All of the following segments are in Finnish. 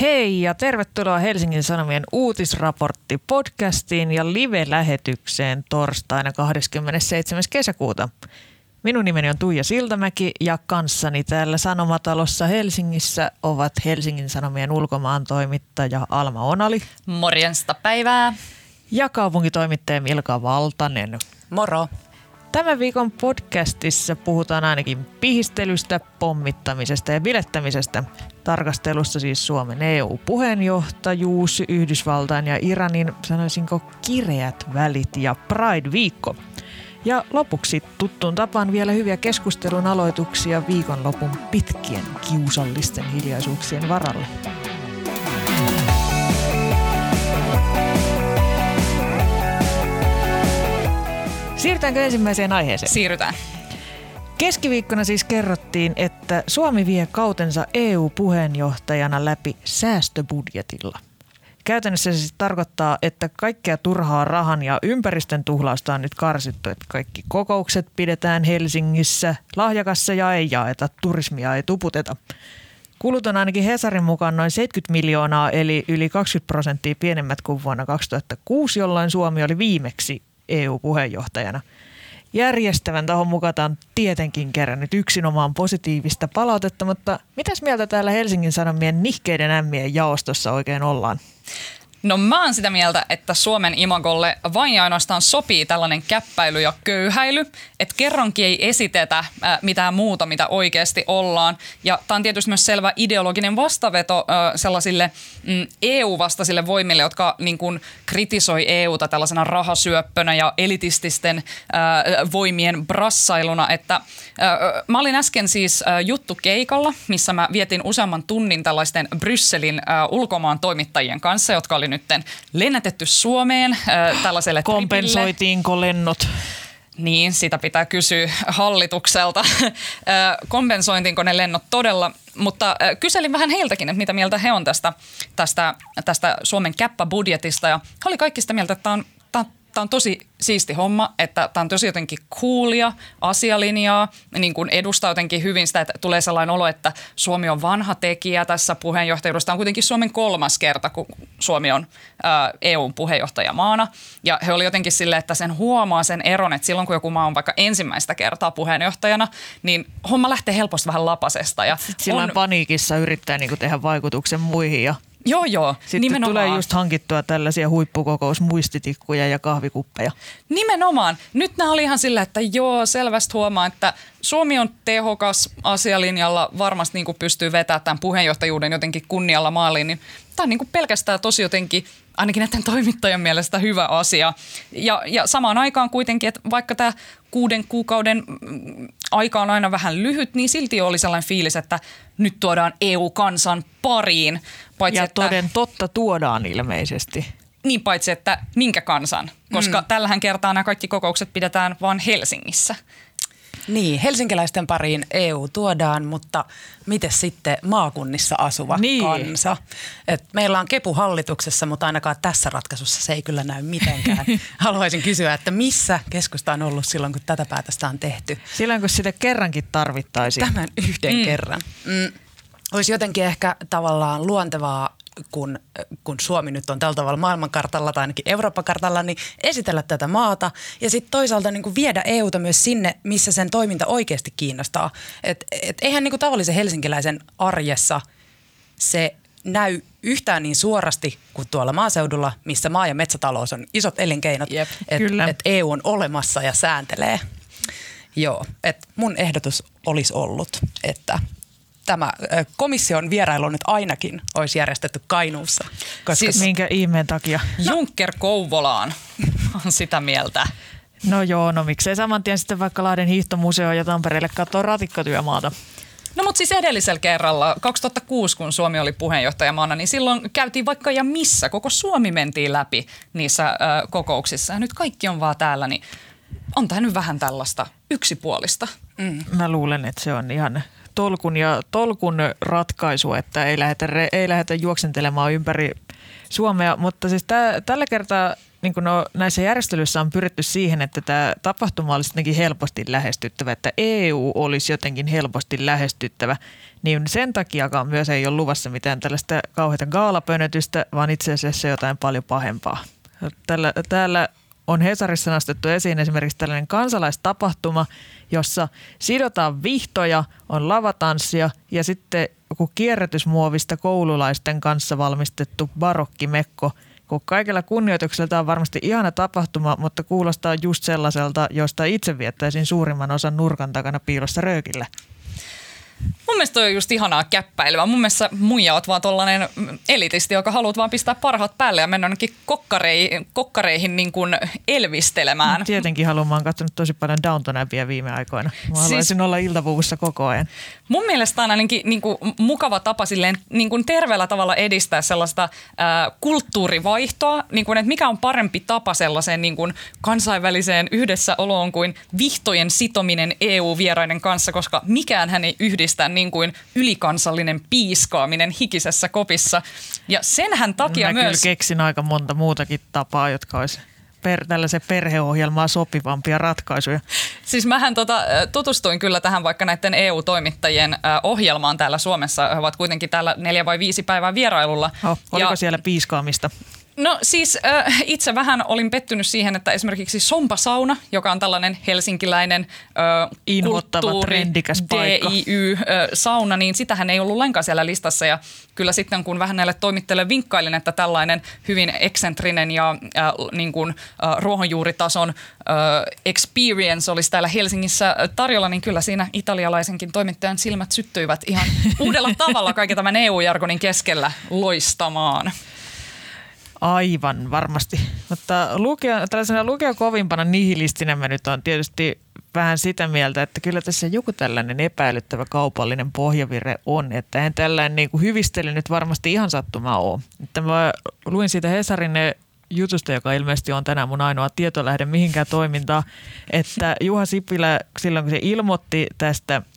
Hei ja tervetuloa Helsingin Sanomien uutisraportti podcastiin ja live-lähetykseen torstaina 27. kesäkuuta. Minun nimeni on Tuija Siltamäki ja kanssani täällä Sanomatalossa Helsingissä ovat Helsingin Sanomien ulkomaan toimittaja Alma Onali. Morjensta päivää. Ja kaupunkitoimittaja Milka Valtanen. Moro. Tämän viikon podcastissa puhutaan ainakin pihistelystä, pommittamisesta ja bilettämisestä. Tarkastelussa siis Suomen EU-puheenjohtajuus, Yhdysvaltain ja Iranin, sanoisinko, kireät välit ja Pride-viikko. Ja lopuksi tuttuun tapaan vielä hyviä keskustelun aloituksia viikonlopun pitkien kiusallisten hiljaisuuksien varalle. Siirrytäänkö ensimmäiseen aiheeseen? Siirrytään. Keskiviikkona siis kerrottiin, että Suomi vie kautensa EU-puheenjohtajana läpi säästöbudjetilla. Käytännössä se siis tarkoittaa, että kaikkea turhaa rahan ja ympäristön tuhlausta on nyt karsittu, että kaikki kokoukset pidetään Helsingissä, lahjakassa ja ei jaeta, turismia ei tuputeta. Kulut on ainakin Hesarin mukaan noin 70 miljoonaa, eli yli 20 prosenttia pienemmät kuin vuonna 2006, jolloin Suomi oli viimeksi EU-puheenjohtajana. Järjestävän tahon mukaan on tietenkin kerännyt yksinomaan positiivista palautetta, mutta mitäs mieltä täällä Helsingin Sanomien nihkeiden ämmien jaostossa oikein ollaan? No mä oon sitä mieltä, että Suomen imagolle vain ja ainoastaan sopii tällainen käppäily ja köyhäily, että kerrankin ei esitetä äh, mitään muuta, mitä oikeasti ollaan. Ja tämä on tietysti myös selvä ideologinen vastaveto äh, sellaisille mm, EU-vastaisille voimille, jotka niin kun, kritisoi EUta tällaisena rahasyöppönä ja elitististen äh, voimien brassailuna. Että, mä olin äsken siis juttu keikalla, missä mä vietin useamman tunnin tällaisten Brysselin ulkomaan toimittajien kanssa, jotka oli nyt lennätetty Suomeen äh, tällaiselle Kompensoitiinko lennot? Niin, sitä pitää kysyä hallitukselta. Kompensointiinko ne lennot todella, mutta kyselin vähän heiltäkin, että mitä mieltä he on tästä, tästä, tästä Suomen käppäbudjetista. Ja he oli kaikki sitä mieltä, että tämä on, tämä on, tosi siisti homma, että tämä on tosi jotenkin coolia, asialinjaa, niin kuin edustaa jotenkin hyvin sitä, että tulee sellainen olo, että Suomi on vanha tekijä tässä puheenjohtajuudessa. Tämä on kuitenkin Suomen kolmas kerta, kun Suomi on ää, EUn puheenjohtajamaana. Ja he oli jotenkin silleen, että sen huomaa sen eron, että silloin kun joku maa on vaikka ensimmäistä kertaa puheenjohtajana, niin homma lähtee helposti vähän lapasesta. Ja Silloin on... paniikissa yrittää niin kuin tehdä vaikutuksen muihin ja Joo, joo. Sitten nimenomaan. tulee just hankittua tällaisia huippukokousmuistitikkuja ja kahvikuppeja. Nimenomaan. Nyt nämä oli ihan sillä, että joo, selvästi huomaa, että Suomi on tehokas asialinjalla, varmasti niin kuin pystyy vetämään tämän puheenjohtajuuden jotenkin kunnialla maaliin, niin tämä on niin kuin pelkästään tosi jotenkin ainakin näiden toimittajien mielestä hyvä asia. Ja, ja samaan aikaan kuitenkin, että vaikka tämä kuuden kuukauden mm, aika on aina vähän lyhyt, niin silti oli sellainen fiilis, että nyt tuodaan EU-kansan pariin. Paitsi, ja että, toden totta tuodaan ilmeisesti. Niin paitsi, että minkä kansan, koska mm. tällähän kertaa nämä kaikki kokoukset pidetään vain Helsingissä. Niin, helsinkiläisten pariin EU tuodaan, mutta miten sitten maakunnissa asuva niin. kansa? Et meillä on kepu hallituksessa, mutta ainakaan tässä ratkaisussa se ei kyllä näy mitenkään. Haluaisin kysyä, että missä keskusta on ollut silloin, kun tätä päätöstä on tehty? Silloin, kun sitä kerrankin tarvittaisiin. Tämän yhden mm. kerran. Mm. Olisi jotenkin ehkä tavallaan luontevaa kun, kun Suomi nyt on tällä tavalla maailmankartalla tai ainakin Eurooppa-kartalla, niin esitellä tätä maata ja sitten toisaalta niin kuin viedä EUta myös sinne, missä sen toiminta oikeasti kiinnostaa. Et, et eihän niin kuin tavallisen helsinkiläisen arjessa se näy yhtään niin suorasti kuin tuolla maaseudulla, missä maa- ja metsätalous on isot elinkeinot, että et EU on olemassa ja sääntelee. Joo, että mun ehdotus olisi ollut, että tämä komission vierailu nyt ainakin olisi järjestetty Kainuussa. Koska siis minkä ihmeen takia? Junker Kouvolaan on sitä mieltä. No joo, no miksei saman tien sitten vaikka Lahden hiihtomuseo ja Tampereelle katsoa ratikkatyömaata. No mutta siis edellisellä kerralla, 2006 kun Suomi oli puheenjohtajamaana, niin silloin käytiin vaikka ja missä. Koko Suomi mentiin läpi niissä ö, kokouksissa ja nyt kaikki on vaan täällä, niin on tämä nyt vähän tällaista yksipuolista. Mm. Mä luulen, että se on ihan tolkun ja tolkun ratkaisu, että ei lähdetä, ei lähdetä juoksentelemaan ympäri Suomea, mutta siis tää, tällä kertaa niin no, näissä järjestelyissä on pyritty siihen, että tämä tapahtuma olisi jotenkin helposti lähestyttävä, että EU olisi jotenkin helposti lähestyttävä, niin sen takia myös ei ole luvassa mitään tällaista kauheita gaalapönötystä, vaan itse asiassa jotain paljon pahempaa. Tällä, täällä on Hesarissa nostettu esiin esimerkiksi tällainen kansalaistapahtuma, jossa sidotaan vihtoja, on lavatanssia ja sitten joku kierrätysmuovista koululaisten kanssa valmistettu barokkimekko – kun kaikella kunnioituksella tämä on varmasti ihana tapahtuma, mutta kuulostaa just sellaiselta, josta itse viettäisin suurimman osan nurkan takana piilossa röökillä. Mun mielestä toi on just ihanaa käppäilyä. Mun mielestä muija oot vaan tollanen elitisti, joka haluat vaan pistää parhaat päälle ja mennä ainakin kokkareihin, kokkareihin niin kuin elvistelemään. Tietenkin haluan. Mä oon katsonut tosi paljon Downton Abbeya viime aikoina. Mä siis, haluaisin olla iltapuvussa koko ajan. Mun mielestä on ainakin niin kuin, mukava tapa silleen, niin kuin terveellä tavalla edistää sellaista ää, kulttuurivaihtoa, niin kuin, että mikä on parempi tapa sellaiseen niin kuin kansainväliseen yhdessäoloon kuin vihtojen sitominen EU-vieraiden kanssa, koska mikään hän ei yhdistä yhdistää niin kuin ylikansallinen piiskaaminen hikisessä kopissa. Ja senhän takia Mä myös... kyllä keksin aika monta muutakin tapaa, jotka olisi per, tällaisen perheohjelmaa sopivampia ratkaisuja. Siis mähän tota, tutustuin kyllä tähän vaikka näiden EU-toimittajien ohjelmaan täällä Suomessa. He ovat kuitenkin täällä neljä vai viisi päivää vierailulla. Oh, oliko ja, siellä piiskaamista? No siis äh, itse vähän olin pettynyt siihen, että esimerkiksi Sompa-sauna, joka on tällainen helsinkiläinen äh, kulttuuri, DIY-sauna, niin sitähän ei ollut lainkaan siellä listassa. Ja kyllä sitten kun vähän näille toimittajille vinkkailin, että tällainen hyvin eksentrinen ja äh, niin kuin, äh, ruohonjuuritason äh, experience olisi täällä Helsingissä tarjolla, niin kyllä siinä italialaisenkin toimittajan silmät syttyivät ihan uudella tavalla kaiken tämän EU-jargonin keskellä loistamaan. Aivan varmasti. Mutta lukio, tällaisena lukiokovimpana nihilistinä mä nyt on tietysti vähän sitä mieltä, että kyllä tässä joku tällainen epäilyttävä kaupallinen pohjavire on. Että en tällainen niin kuin hyvistely nyt varmasti ihan sattumaa ole. Että mä luin siitä Hesarin jutusta, joka ilmeisesti on tänään mun ainoa tietolähde mihinkään toimintaa, että Juha Sipilä silloin kun se ilmoitti tästä –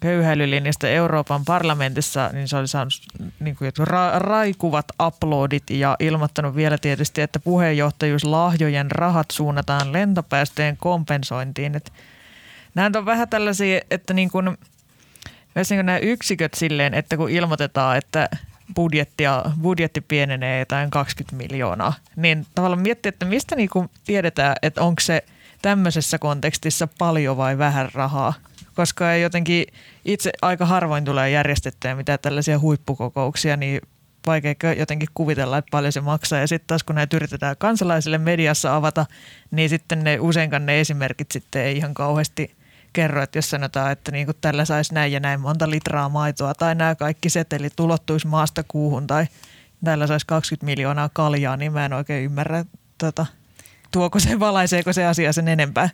köyhäilylinjasta Euroopan parlamentissa, niin se oli saanut niin kuin, ra- raikuvat uploadit ja ilmoittanut vielä tietysti, että puheenjohtajuuslahjojen rahat suunnataan lentopäästöjen kompensointiin. Et nämä on vähän tällaisia, että niin kuin, myös niin kuin nämä yksiköt silleen, että kun ilmoitetaan, että budjettia, budjetti pienenee jotain 20 miljoonaa, niin tavallaan miettii, että mistä niin kuin tiedetään, että onko se tämmöisessä kontekstissa paljon vai vähän rahaa – koska jotenkin itse aika harvoin tulee järjestettyä mitä tällaisia huippukokouksia, niin vaikea jotenkin kuvitella, että paljon se maksaa. Ja sitten taas kun näitä yritetään kansalaisille mediassa avata, niin sitten ne useinkaan ne esimerkit sitten ei ihan kauheasti kerro, että jos sanotaan, että niin kuin tällä saisi näin ja näin monta litraa maitoa tai nämä kaikki setelit ulottuisi maasta kuuhun tai tällä saisi 20 miljoonaa kaljaa, niin mä en oikein ymmärrä, tota, tuoko se, valaiseeko se asia sen enempää.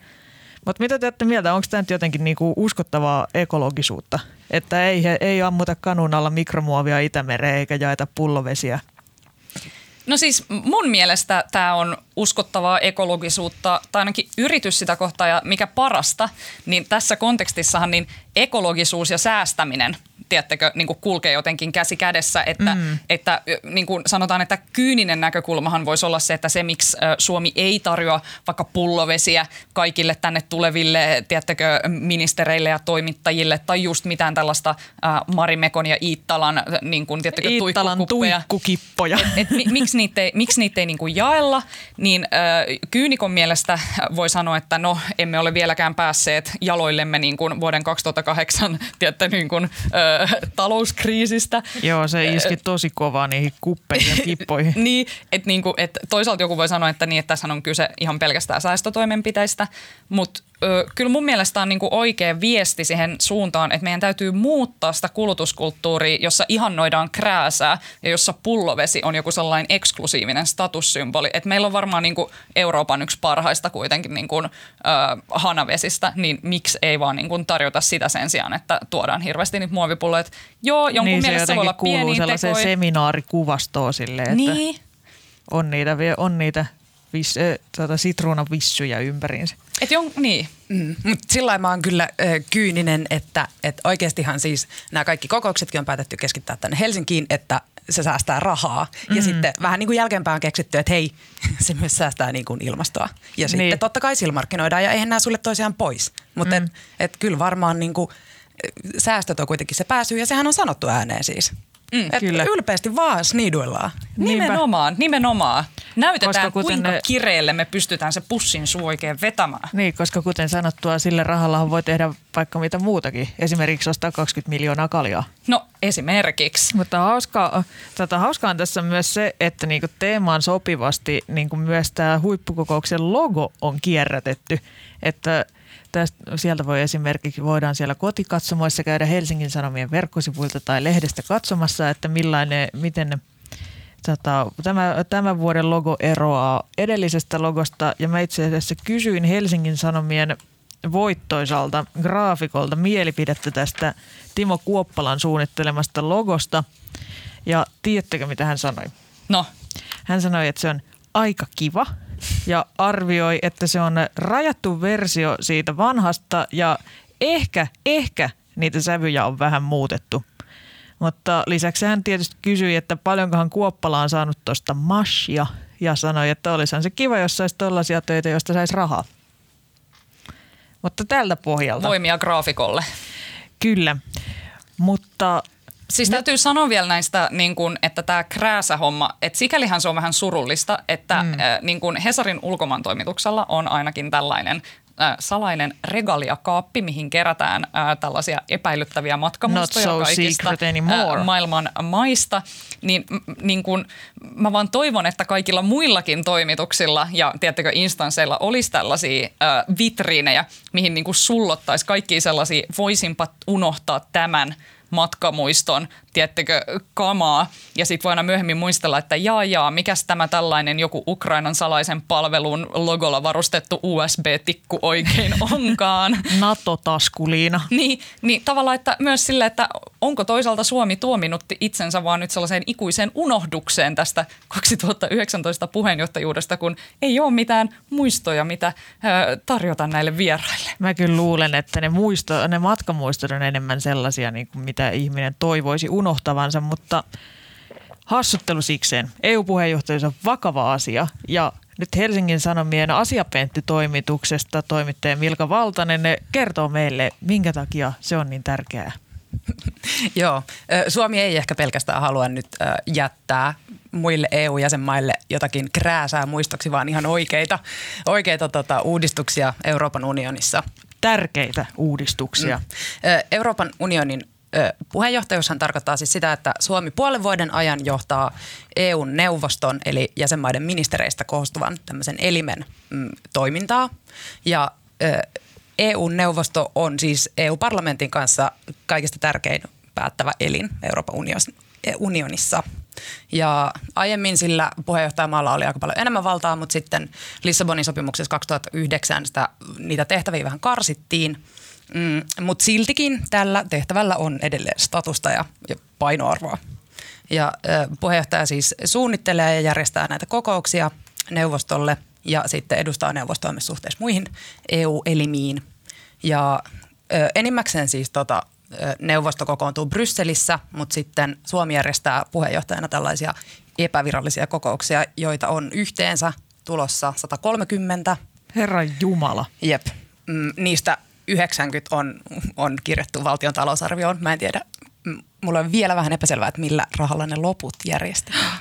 Mutta mitä te olette mieltä, onko tämä nyt jotenkin niinku uskottavaa ekologisuutta? Että ei, ei ammuta kanun alla mikromuovia Itämereen eikä jaeta pullovesiä? No siis mun mielestä tämä on uskottavaa ekologisuutta, tai ainakin yritys sitä kohtaa, ja mikä parasta, niin tässä kontekstissahan niin ekologisuus ja säästäminen – tiedättekö, niin kuin kulkee jotenkin käsi kädessä, että, mm. että niin kuin sanotaan, että kyyninen näkökulmahan voisi olla se, että se miksi Suomi ei tarjoa vaikka pullovesiä kaikille tänne tuleville, tiedättekö, ministereille ja toimittajille tai just mitään tällaista äh, Marimekon ja Iittalan niin kuin, tiedättekö, Iittalan tuikkukippoja. Et, et, mi, miksi niitä ei, miksi niitä ei niin kuin jaella, niin äh, kyynikon mielestä voi sanoa, että no emme ole vieläkään päässeet jaloillemme niin kuin vuoden 2008 tiedätte, niin kuin, äh, talouskriisistä. Joo, se iski tosi kovaa niihin kuppeihin ja kippoihin. niin, että niinku, et toisaalta joku voi sanoa, että, niin, että tässä on kyse ihan pelkästään säästötoimenpiteistä, mutta ö, kyllä mun mielestä on niinku oikea viesti siihen suuntaan, että meidän täytyy muuttaa sitä kulutuskulttuuria, jossa ihannoidaan krääsää ja jossa pullovesi on joku sellainen eksklusiivinen statussymboli. Et meillä on varmaan niinku Euroopan yksi parhaista kuitenkin niinku, ö, hanavesistä, niin miksi ei vaan niinku tarjota sitä sen sijaan, että tuodaan hirveästi niitä muovipulloja. Joo, jonkun niin, mielestä se voi olla kuuluu sellaiseen tekoja. seminaarikuvastoon silleen, että niin. on niitä, on niitä vis, äh, tuota, sitruunavissuja ympäriinsä. Et jon, niin. Mm, mutta sillä mä oon kyllä ö, kyyninen, että, että oikeastihan siis nämä kaikki kokouksetkin on päätetty keskittää tänne Helsinkiin, että se säästää rahaa. Mm-hmm. Ja sitten vähän niin kuin jälkeenpäin on keksitty, että hei, se myös säästää niin kuin ilmastoa. Ja sitten Niin. totta kai sillä markkinoidaan ja eihän nämä sulle toisiaan pois. Mutta mm. et, et kyllä varmaan niin kuin, säästöt on kuitenkin se pääsy ja sehän on sanottu ääneen siis. Mm, et kyllä. ylpeästi vaan sniiduillaan. Niinpä. Nimenomaan, nimenomaan. Näytetään, Koska kuten kuinka ne- kireelle me pystytään se pussin suu oikein vetämään. Niin, koska kuten sanottua, sillä rahalla voi tehdä vaikka mitä muutakin. Esimerkiksi ostaa 20 miljoonaa kaljaa. No esimerkiksi. Mutta hauskaa, tota, hauskaa on tässä myös se, että niinku teemaan sopivasti niinku myös tämä huippukokouksen logo on kierrätetty. Että tästä, sieltä voi esimerkiksi, voidaan siellä kotikatsomoissa käydä Helsingin Sanomien verkkosivuilta tai lehdestä katsomassa, että millainen, miten ne Tota, tämä, tämän vuoden logo eroaa edellisestä logosta ja mä itse asiassa kysyin Helsingin Sanomien voittoisalta graafikolta mielipidettä tästä Timo Kuoppalan suunnittelemasta logosta. Ja tiedättekö mitä hän sanoi? No, Hän sanoi, että se on aika kiva ja arvioi, että se on rajattu versio siitä vanhasta ja ehkä, ehkä niitä sävyjä on vähän muutettu. Mutta lisäksi hän tietysti kysyi, että paljonkohan Kuoppala on saanut tuosta mashia ja sanoi, että olisihan se kiva, jos saisi tollaisia töitä, joista saisi rahaa. Mutta tältä pohjalta. voimia graafikolle. Kyllä. Mutta Siis täytyy sanoa vielä näistä, niin kun, että tämä krääsähomma, että sikälihän se on vähän surullista, että mm. äh, niin kun Hesarin ulkomaantoimituksella on ainakin tällainen äh, salainen regaliakaappi, mihin kerätään äh, tällaisia epäilyttäviä matkamuistoja so kaikista äh, maailman maista. Niin, m- niin kun, mä vaan toivon, että kaikilla muillakin toimituksilla ja tiettäkö instansseilla olisi tällaisia äh, vitriinejä, mihin niin sullottaisiin kaikki sellaisia, voisinpa unohtaa tämän matkamuiston, tiettekö, kamaa. Ja sitten voi aina myöhemmin muistella, että jaa jaa, mikäs tämä tällainen joku Ukrainan salaisen palvelun logolla varustettu USB-tikku oikein onkaan. NATO-taskuliina. Niin, niin tavallaan, että myös sille, että onko toisaalta Suomi tuominut itsensä vaan nyt sellaiseen ikuiseen unohdukseen tästä 2019 puheenjohtajuudesta, kun ei ole mitään muistoja, mitä ö, tarjota näille vieraille. Mä kyllä luulen, että ne, muisto, ne matkamuistot on enemmän sellaisia, niin kuin mitä ihminen toivoisi unohtavansa, mutta hassuttelu sikseen. EU-puheenjohtajuus on vakava asia ja nyt Helsingin Sanomien asiapentti-toimituksesta toimittaja Milka Valtanen ne kertoo meille, minkä takia se on niin tärkeää. Joo, Suomi ei ehkä pelkästään halua nyt jättää muille EU-jäsenmaille jotakin krääsää muistoksi, vaan ihan oikeita, oikeita tota, uudistuksia Euroopan unionissa. Tärkeitä uudistuksia. Mm. Euroopan unionin puheenjohtajuushan tarkoittaa siis sitä, että Suomi puolen vuoden ajan johtaa EUn neuvoston eli jäsenmaiden ministereistä koostuvan tämmöisen elimen mm, toimintaa. Ja ö, EU-neuvosto on siis EU-parlamentin kanssa kaikista tärkein päättävä elin Euroopan unios- unionissa. Ja aiemmin sillä puheenjohtajamaalla oli aika paljon enemmän valtaa, mutta sitten Lissabonin sopimuksessa 2009 sitä, niitä tehtäviä vähän karsittiin. Mm, mutta siltikin tällä tehtävällä on edelleen statusta ja, ja painoarvoa. Ja ö, puheenjohtaja siis suunnittelee ja järjestää näitä kokouksia neuvostolle ja sitten edustaa neuvostoa myös suhteessa muihin EU-elimiin. Ja ö, enimmäkseen siis tota, neuvosto kokoontuu Brysselissä, mutta sitten Suomi järjestää puheenjohtajana tällaisia epävirallisia kokouksia, joita on yhteensä tulossa 130. Herran Jumala. Jep. Mm, niistä 90 on, on kirjattu valtion talousarvioon. Mä en tiedä, mulla on vielä vähän epäselvää, että millä rahalla ne loput järjestetään.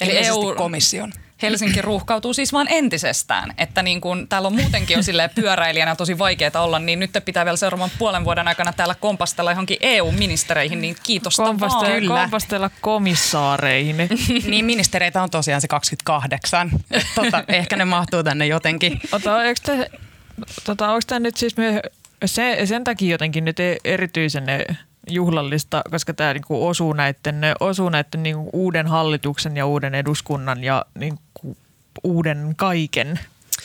Eli Eli EU EU... komission. Helsinki ruuhkautuu siis vaan entisestään, että niin kun täällä on muutenkin jo silleen pyöräilijänä tosi vaikeaa olla, niin nyt pitää vielä seuraavan puolen vuoden aikana täällä kompastella johonkin EU-ministereihin, niin kiitosta Kompastella, vaan. Kyllä. kompastella komissaareihin. niin ministereitä on tosiaan se 28. Et Tota, ehkä ne mahtuu tänne jotenkin. Ota, eikö te, tota, onko tämä nyt siis me, se, sen takia jotenkin nyt e- erityisen juhlallista, koska tämä niinku osuu näiden, osuu näiden niinku uuden hallituksen ja uuden eduskunnan ja niinku uuden kaiken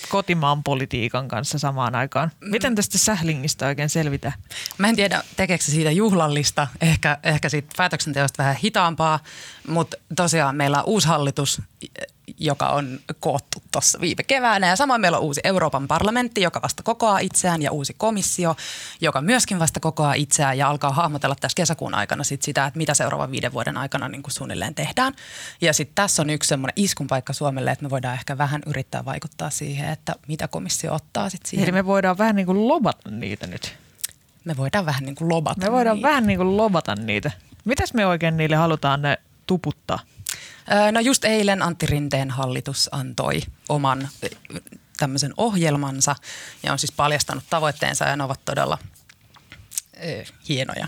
kotimaan politiikan kanssa samaan aikaan. Miten tästä sählingistä oikein selvitään? Mä en tiedä, tekeekö se siitä juhlallista, ehkä, ehkä siitä päätöksenteosta vähän hitaampaa, mutta tosiaan meillä on uusi hallitus joka on koottu tuossa viime keväänä. Ja samoin meillä on uusi Euroopan parlamentti, joka vasta kokoaa itseään ja uusi komissio, joka myöskin vasta kokoaa itseään ja alkaa hahmotella tässä kesäkuun aikana sit sitä, että mitä seuraavan viiden vuoden aikana niin kuin suunnilleen tehdään. Ja sitten tässä on yksi semmoinen iskun paikka Suomelle, että me voidaan ehkä vähän yrittää vaikuttaa siihen, että mitä komissio ottaa sitten siihen. Eli me voidaan vähän niin kuin lobata niitä nyt. Me voidaan vähän niin kuin lobata Me voidaan niitä. vähän niin kuin lobata niitä. Mitäs me oikein niille halutaan ne tuputtaa? No just eilen Antti Rinteen hallitus antoi oman tämmöisen ohjelmansa ja on siis paljastanut tavoitteensa ja ne ovat todella hienoja.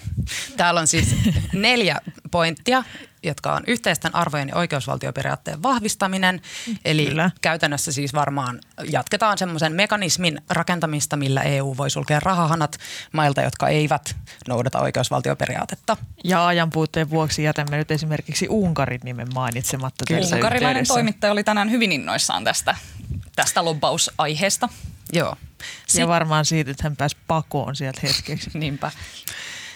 Täällä on siis neljä pointtia, jotka on yhteisten arvojen ja oikeusvaltioperiaatteen vahvistaminen. Eli Kyllä. käytännössä siis varmaan jatketaan semmoisen mekanismin rakentamista, millä EU voi sulkea rahahanat mailta, jotka eivät noudata oikeusvaltioperiaatetta. Ja ajan puutteen vuoksi jätämme nyt esimerkiksi Unkarin nimen mainitsematta tässä Unkarilainen yhteydessä. toimittaja oli tänään hyvin innoissaan tästä, tästä lobbausaiheesta. Joo. Ja varmaan siitä, että hän pääsi pakoon sieltä hetkeksi. Niinpä.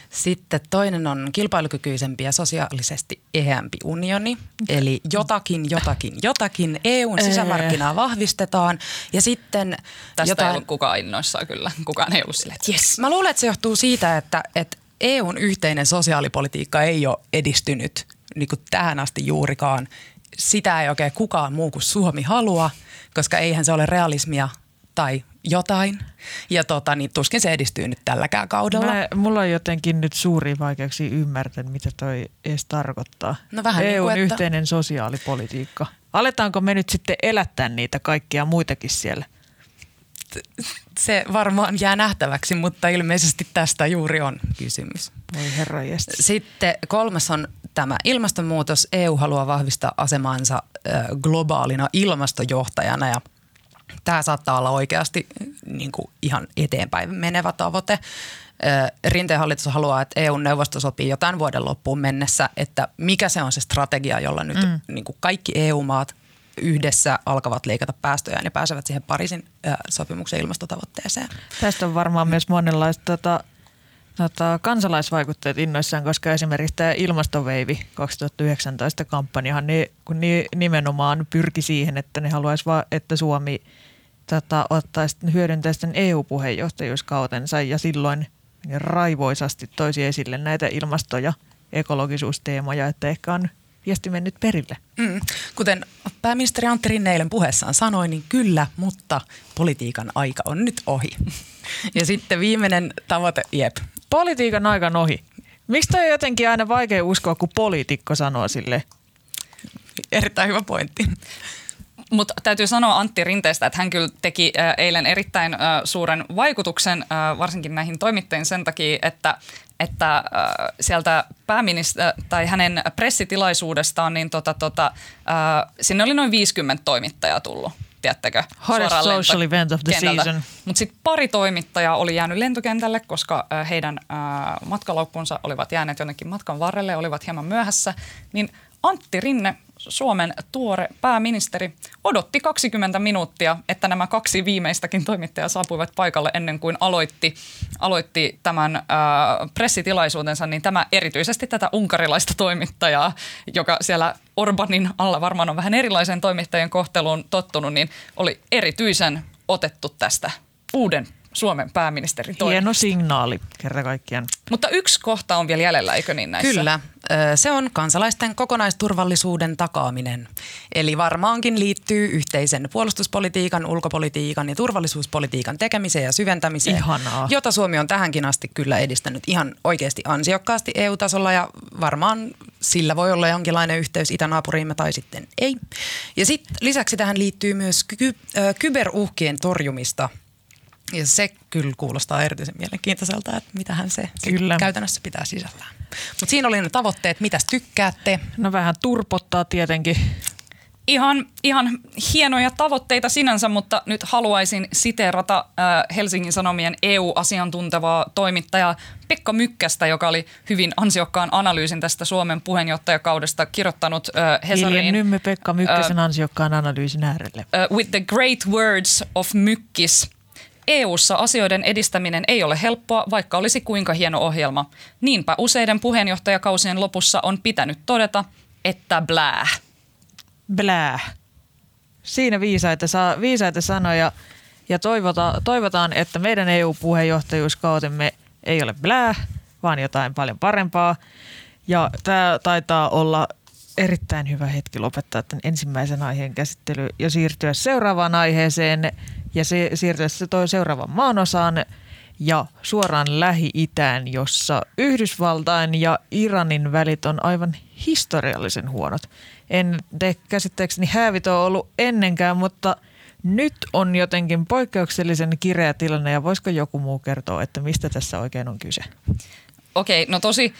Sitten toinen on kilpailukykyisempi ja sosiaalisesti eheämpi unioni. Eli jotakin, jotakin, jotakin. EUn sisämarkkinaa vahvistetaan ja sitten Tästä ei jotain... ollut kukaan innoissaan kyllä. Kukaan ei ollut että yes. Mä luulen, että se johtuu siitä, että, että EUn yhteinen sosiaalipolitiikka ei ole edistynyt niin kuin tähän asti juurikaan. Sitä ei oikein kukaan muu kuin Suomi halua, koska eihän se ole realismia tai jotain. Ja tota, niin tuskin se edistyy nyt tälläkään kaudella. Mä, mulla on jotenkin nyt suuria vaikeuksia ymmärtää, mitä toi edes tarkoittaa. No vähän niin EUn kuin, että- yhteinen sosiaalipolitiikka. Aletaanko me nyt sitten elättää niitä kaikkia muitakin siellä? Se varmaan jää nähtäväksi, mutta ilmeisesti tästä juuri on kysymys. Voi herra jästä. Sitten kolmas on tämä ilmastonmuutos. EU haluaa vahvistaa asemansa globaalina ilmastojohtajana ja tämä saattaa olla oikeasti niin kuin ihan eteenpäin menevä tavoite. Rinteen hallitus haluaa, että EU-neuvosto sopii jo tämän vuoden loppuun mennessä, että mikä se on se strategia, jolla nyt mm. niin kuin kaikki EU-maat yhdessä alkavat leikata päästöjä ja pääsevät siihen Pariisin sopimuksen ilmastotavoitteeseen. Tästä on varmaan myös monenlaista tota, tota, kansalaisvaikutteet innoissaan, koska esimerkiksi tämä ilmastoveivi 2019 kampanjahan ne, kun ni, nimenomaan pyrki siihen, että ne haluaisi vaan, että Suomi tota, ottaisi, hyödyntäisi EU-puheenjohtajuuskautensa ja silloin raivoisasti toisi esille näitä ilmasto- ja ekologisuusteemoja, että ehkä on viesti mennyt perille. Mm. Kuten pääministeri Antti Rinne eilen puheessaan sanoi, niin kyllä, mutta politiikan aika on nyt ohi. Ja sitten viimeinen tavoite, jep. Politiikan aikan ohi. Miksi toi on jotenkin aina vaikea uskoa, kun poliitikko sanoo sille? Erittäin hyvä pointti. Mutta täytyy sanoa Antti Rinteestä, että hän kyllä teki äh, eilen erittäin äh, suuren vaikutuksen äh, varsinkin näihin toimittajiin sen takia, että että äh, sieltä pääministeri tai hänen pressitilaisuudestaan, niin tota, tota, äh, sinne oli noin 50 toimittajaa tullut, tiedättekö? Hottest social event of the season. Mutta sitten pari toimittajaa oli jäänyt lentokentälle, koska heidän äh, matkalaukkunsa olivat jääneet jonnekin matkan varrelle, olivat hieman myöhässä. Niin Antti Rinne, Suomen tuore pääministeri, odotti 20 minuuttia, että nämä kaksi viimeistäkin toimittajaa saapuivat paikalle ennen kuin aloitti, aloitti tämän äh, pressitilaisuutensa, niin tämä erityisesti tätä unkarilaista toimittajaa, joka siellä Orbanin alla varmaan on vähän erilaisen toimittajien kohteluun tottunut, niin oli erityisen otettu tästä uuden Suomen pääministerin toimesta. Hieno signaali kerta kaikkiaan. Mutta yksi kohta on vielä jäljellä, eikö niin näissä? Kyllä, se on kansalaisten kokonaisturvallisuuden takaaminen. Eli varmaankin liittyy yhteisen puolustuspolitiikan, ulkopolitiikan ja turvallisuuspolitiikan tekemiseen ja syventämiseen, Ihanaa. jota Suomi on tähänkin asti kyllä edistänyt ihan oikeasti ansiokkaasti EU-tasolla ja varmaan sillä voi olla jonkinlainen yhteys itänaapuriimme tai sitten ei. Ja sitten lisäksi tähän liittyy myös ky- kyberuhkien torjumista ja se kyllä kuulostaa erityisen mielenkiintoiselta, että mitähän se Kyllä. käytännössä pitää sisällään. Mutta siinä oli ne tavoitteet, mitäs tykkäätte. No vähän turpottaa tietenkin. Ihan, ihan hienoja tavoitteita sinänsä, mutta nyt haluaisin siteerata äh, Helsingin Sanomien EU-asiantuntevaa toimittajaa Pekka Mykkästä, joka oli hyvin ansiokkaan analyysin tästä Suomen puheenjohtajakaudesta kirjoittanut äh, Hesariin. Nymme Pekka Mykkäsen ansiokkaan analyysin äärelle. Uh, with the great words of Mykkis. EU:ssa asioiden edistäminen ei ole helppoa, vaikka olisi kuinka hieno ohjelma. Niinpä useiden puheenjohtajakausien lopussa on pitänyt todeta, että blää. Blää. siinä viisaita, sa- viisaita sanoja ja toivota, toivotaan, että meidän EU-puheenjohtajuuskautemme ei ole blää, vaan jotain paljon parempaa. Ja tämä taitaa olla erittäin hyvä hetki lopettaa tämän ensimmäisen aiheen käsittely ja siirtyä seuraavaan aiheeseen ja se, siirtyä se toi seuraavan maanosaan ja suoraan Lähi-Itään, jossa Yhdysvaltain ja Iranin välit on aivan historiallisen huonot. En te käsittääkseni häävit ole ollut ennenkään, mutta nyt on jotenkin poikkeuksellisen kireä tilanne ja voisiko joku muu kertoa, että mistä tässä oikein on kyse? Okei, no tosi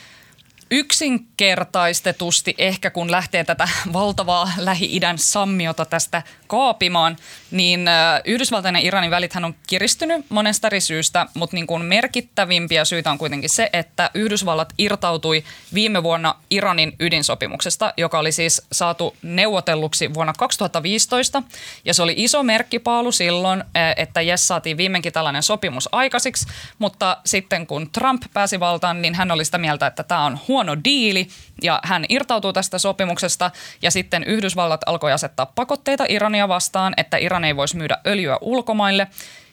yksinkertaistetusti ehkä kun lähtee tätä valtavaa Lähi-idän sammiota tästä kaapimaan, niin Yhdysvaltain ja Iranin välithän on kiristynyt monesta eri syystä, mutta niin kuin merkittävimpiä syitä on kuitenkin se, että Yhdysvallat irtautui viime vuonna Iranin ydinsopimuksesta, joka oli siis saatu neuvotelluksi vuonna 2015. Ja se oli iso merkkipaalu silloin, että jes saatiin viimeinkin tällainen sopimus aikaisiksi, mutta sitten kun Trump pääsi valtaan, niin hän oli sitä mieltä, että tämä on huono diili ja hän irtautuu tästä sopimuksesta ja sitten Yhdysvallat alkoi asettaa pakotteita Irania vastaan, että Iran ei voisi myydä öljyä ulkomaille.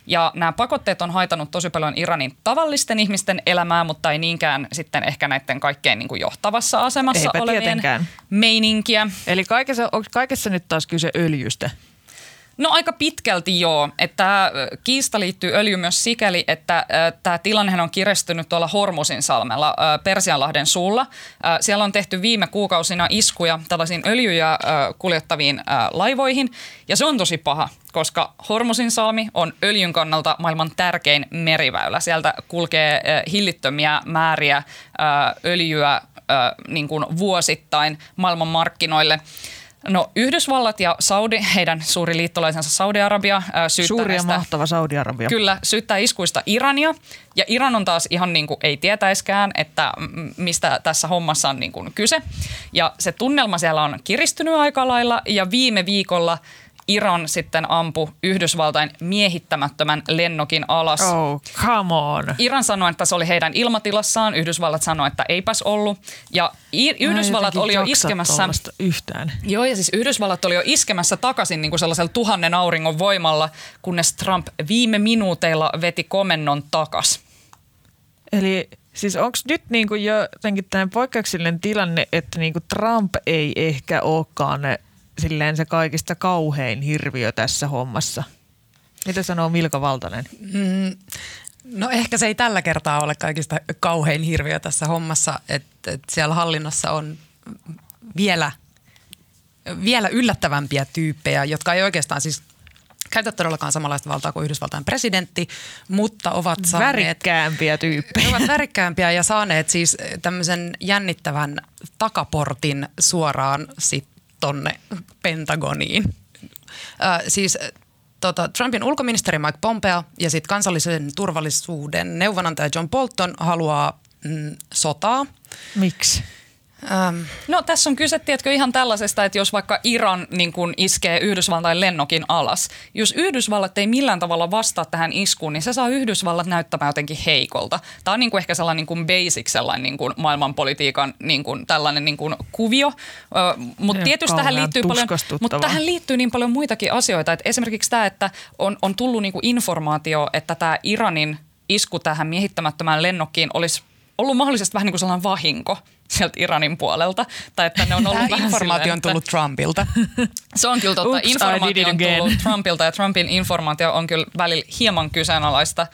Ja nämä pakotteet on haitanut tosi paljon Iranin tavallisten ihmisten elämää, mutta ei niinkään sitten ehkä näiden kaikkein niin kuin johtavassa asemassa Eipä olevien tietenkään. meininkiä. Eli kaikessa, onko kaikessa nyt taas kyse öljystä? No aika pitkälti joo. Tämä kiista liittyy öljy myös sikäli, että tämä tilanne on kiristynyt tuolla Hormusin salmella Persianlahden suulla. Siellä on tehty viime kuukausina iskuja tällaisiin öljyjä kuljettaviin laivoihin ja se on tosi paha, koska Hormusin salmi on öljyn kannalta maailman tärkein meriväylä. Sieltä kulkee hillittömiä määriä öljyä niin kuin vuosittain maailman markkinoille. No Yhdysvallat ja Saudi, heidän suuri liittolaisensa Saudi-Arabia syyttää Suuri ja mahtava Saudi-Arabia. Kyllä, syyttää iskuista Irania. Ja Iran on taas ihan niin kuin ei tietäiskään, että mistä tässä hommassa on niin kuin kyse. Ja se tunnelma siellä on kiristynyt aika lailla ja viime viikolla Iran sitten ampui Yhdysvaltain miehittämättömän lennokin alas. Oh, come on. Iran sanoi, että se oli heidän ilmatilassaan, Yhdysvallat sanoi, että eipäs ollut. Ja I- Yhdysvallat oli jo iskemässä Yhtään. Joo, ja siis Yhdysvallat oli jo iskemässä takaisin niin kuin sellaisella tuhannen auringon voimalla, kunnes Trump viime minuuteilla veti komennon takas. Eli siis onko nyt niinku jo jotenkin tämmöinen poikkeuksellinen tilanne, että niinku Trump ei ehkä olekaan silleen se kaikista kauhein hirviö tässä hommassa? Mitä sanoo Milka Valtanen? No ehkä se ei tällä kertaa ole kaikista kauhein hirviö tässä hommassa, että, että siellä hallinnassa on vielä, vielä yllättävämpiä tyyppejä, jotka ei oikeastaan siis käytä todellakaan samanlaista valtaa kuin Yhdysvaltain presidentti, mutta ovat saaneet... Värikkäämpiä tyyppejä. Ovat värikkäämpiä ja saaneet siis tämmöisen jännittävän takaportin suoraan sit tonne Pentagoniin. Äh, siis tota, Trumpin ulkoministeri Mike Pompeo ja sitten kansallisen turvallisuuden neuvonantaja John Bolton haluaa mm, sotaa. Miksi? Ähm, No tässä on kyse, tiedätkö, ihan tällaisesta, että jos vaikka Iran niin kun iskee Yhdysvaltain lennokin alas, jos Yhdysvallat ei millään tavalla vastaa tähän iskuun, niin se saa Yhdysvallat näyttämään jotenkin heikolta. Tämä on niin kuin ehkä sellainen niin kuin basic sellainen niin kuin maailmanpolitiikan niin kuin tällainen niin kuin kuvio, mutta tietysti tähän liittyy paljon, mutta tähän liittyy niin paljon muitakin asioita, että esimerkiksi tämä, että on, on tullut niin kuin informaatio, että tämä Iranin isku tähän miehittämättömään lennokkiin olisi ollut mahdollisesti vähän niin kuin sellainen vahinko sieltä Iranin puolelta. Tai että ne on ollut Tämä informaatio on että- tullut Trumpilta. Se on kyllä totta. Oops, informaatio on again. tullut Trumpilta ja Trumpin informaatio on kyllä välillä hieman kyseenalaista.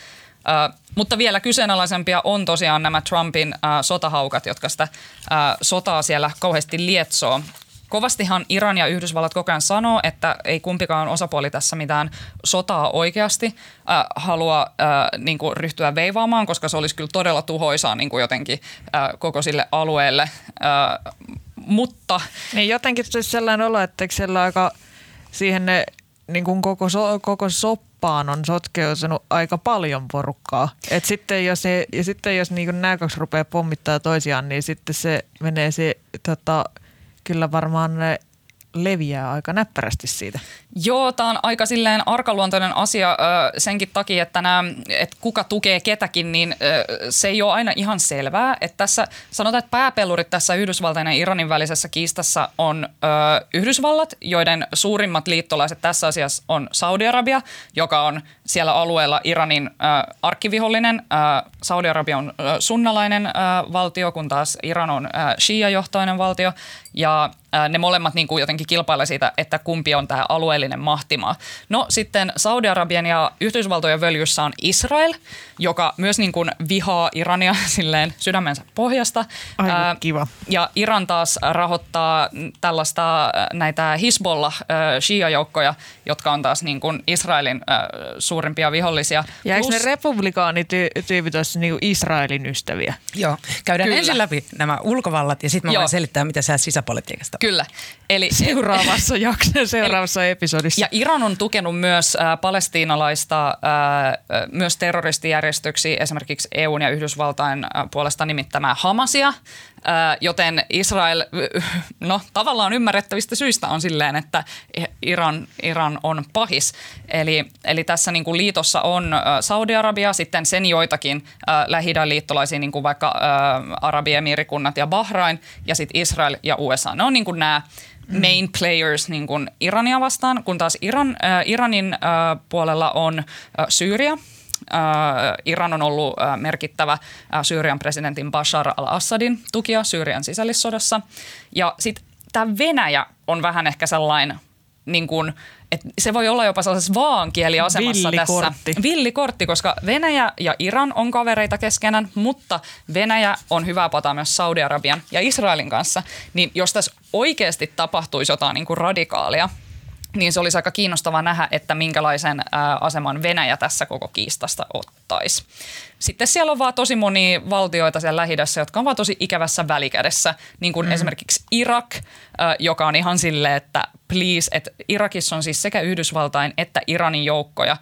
Uh, mutta vielä kyseenalaisempia on tosiaan nämä Trumpin uh, sotahaukat, jotka sitä uh, sotaa siellä kauheasti lietsoo. Kovastihan Iran ja Yhdysvallat koko ajan sanoo, että ei kumpikaan osapuoli tässä mitään sotaa oikeasti äh, halua äh, niin kuin ryhtyä veivaamaan, koska se olisi kyllä todella tuhoisaa niin kuin jotenkin äh, koko sille alueelle. Äh, mutta Niin jotenkin siis sellainen olo, että siellä aika siihen ne, niin kuin koko, so, koko soppaan on sotkeutunut aika paljon porukkaa. Et sitten jos, se, ja sitten jos niin nämä kaksi rupeaa pommittaa toisiaan, niin sitten se menee se, tota, kyllä varmaan ne leviää aika näppärästi siitä. Joo, tämä on aika silleen arkaluontoinen asia senkin takia, että, nämä, että kuka tukee ketäkin, niin se ei ole aina ihan selvää. Että tässä sanotaan, että pääpelurit tässä Yhdysvaltain ja Iranin välisessä kiistassa on Yhdysvallat, joiden suurimmat liittolaiset tässä asiassa on Saudi-Arabia, joka on siellä alueella Iranin arkkivihollinen. Saudi-Arabia on sunnalainen valtio, kun taas Iran on shia-johtoinen valtio. Ja ne molemmat niin kuin jotenkin kilpailevat siitä, että kumpi on tämä alueellinen mahtimaa. No sitten Saudi-Arabian ja Yhdysvaltojen völjyssä on Israel, joka myös niin kuin vihaa Irania silleen sydämensä pohjasta. Aivan Ää, kiva. Ja Iran taas rahoittaa tällaista näitä Hisbollah Shia-joukkoja, jotka on taas niin kuin Israelin äh, suurimpia vihollisia. Ja eikö ne republikaanityypit olisi niin Israelin ystäviä? Joo, käydään Kyllä. ensin läpi nämä ulkovallat ja sitten mä voin selittää, mitä sä sisäpolitiikasta. Kyllä. Eli, seuraavassa jaksossa, seuraavassa eli, episodissa. Ja Iran on tukenut myös äh, palestiinalaista äh, myös terroristijärjestöksi, esimerkiksi EUn ja Yhdysvaltain äh, puolesta nimittämää Hamasia, joten Israel, no tavallaan ymmärrettävistä syistä on silleen, että Iran, Iran on pahis. Eli, eli tässä niin kuin liitossa on Saudi-Arabia, sitten sen joitakin lähi liittolaisia, niin kuin vaikka Arabiemiirikunnat ja Bahrain, ja sitten Israel ja USA. Ne on niin kuin nämä main players niin kuin Irania vastaan, kun taas Iran, äh, Iranin äh, puolella on äh, Syyria – Iran on ollut merkittävä Syyrian presidentin Bashar al-Assadin tukija Syyrian sisällissodassa. Ja sitten tämä Venäjä on vähän ehkä sellainen, niin kuin, että se voi olla jopa sellaisessa vaankieliasemassa Villikortti. tässä. Villikortti, koska Venäjä ja Iran on kavereita keskenään, mutta Venäjä on hyvä pata myös Saudi-Arabian ja Israelin kanssa. Niin jos tässä oikeasti tapahtuisi jotain niin kuin radikaalia – niin se olisi aika kiinnostava nähdä, että minkälaisen aseman Venäjä tässä koko kiistasta ottaisi. Sitten siellä on vaan tosi moni valtioita siellä lähi jotka on vaan tosi ikävässä välikädessä, niin kuin mm. esimerkiksi Irak, joka on ihan silleen, että please, että Irakissa on siis sekä Yhdysvaltain että Iranin joukkoja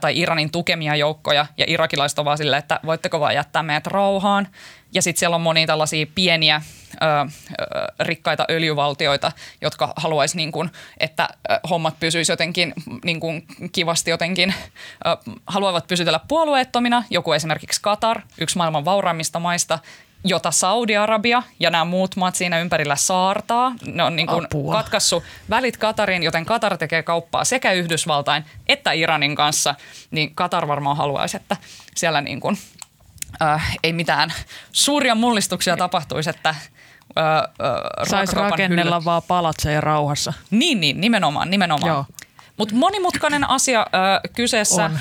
tai Iranin tukemia joukkoja ja irakilaiset on vaan silleen, että voitteko vaan jättää meidät rauhaan. Ja sitten siellä on monia tällaisia pieniä rikkaita öljyvaltioita, jotka haluaisi, niin kuin, että hommat pysyisi jotenkin niin kuin kivasti jotenkin, ö, haluavat pysytellä puolueettomina. Joku esimerkiksi Katar, yksi maailman vauraimmista maista, jota Saudi-Arabia ja nämä muut maat siinä ympärillä saartaa. Ne on niin kuin välit Katariin, joten Katar tekee kauppaa sekä Yhdysvaltain että Iranin kanssa. Niin Katar varmaan haluaisi, että siellä niin kuin, äh, ei mitään suuria mullistuksia tapahtuisi, että äh, äh, Saisi rakennella hylly. vaan palatseja rauhassa. Niin, niin, nimenomaan, nimenomaan. Mutta monimutkainen asia äh, kyseessä äh,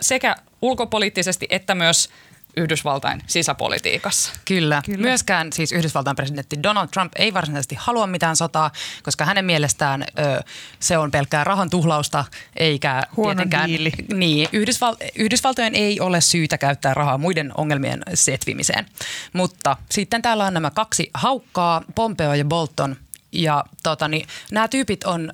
sekä ulkopoliittisesti että myös – Yhdysvaltain sisäpolitiikassa. Kyllä. Kyllä. Myöskään siis Yhdysvaltain presidentti Donald Trump ei varsinaisesti halua mitään sotaa, koska hänen mielestään ö, se on pelkkää rahan tuhlausta, eikä Huono tietenkään... Diili. Niin, Yhdysval- Yhdysvaltojen ei ole syytä käyttää rahaa muiden ongelmien setvimiseen. Mutta sitten täällä on nämä kaksi haukkaa, Pompeo ja Bolton, ja tota, niin, nämä tyypit on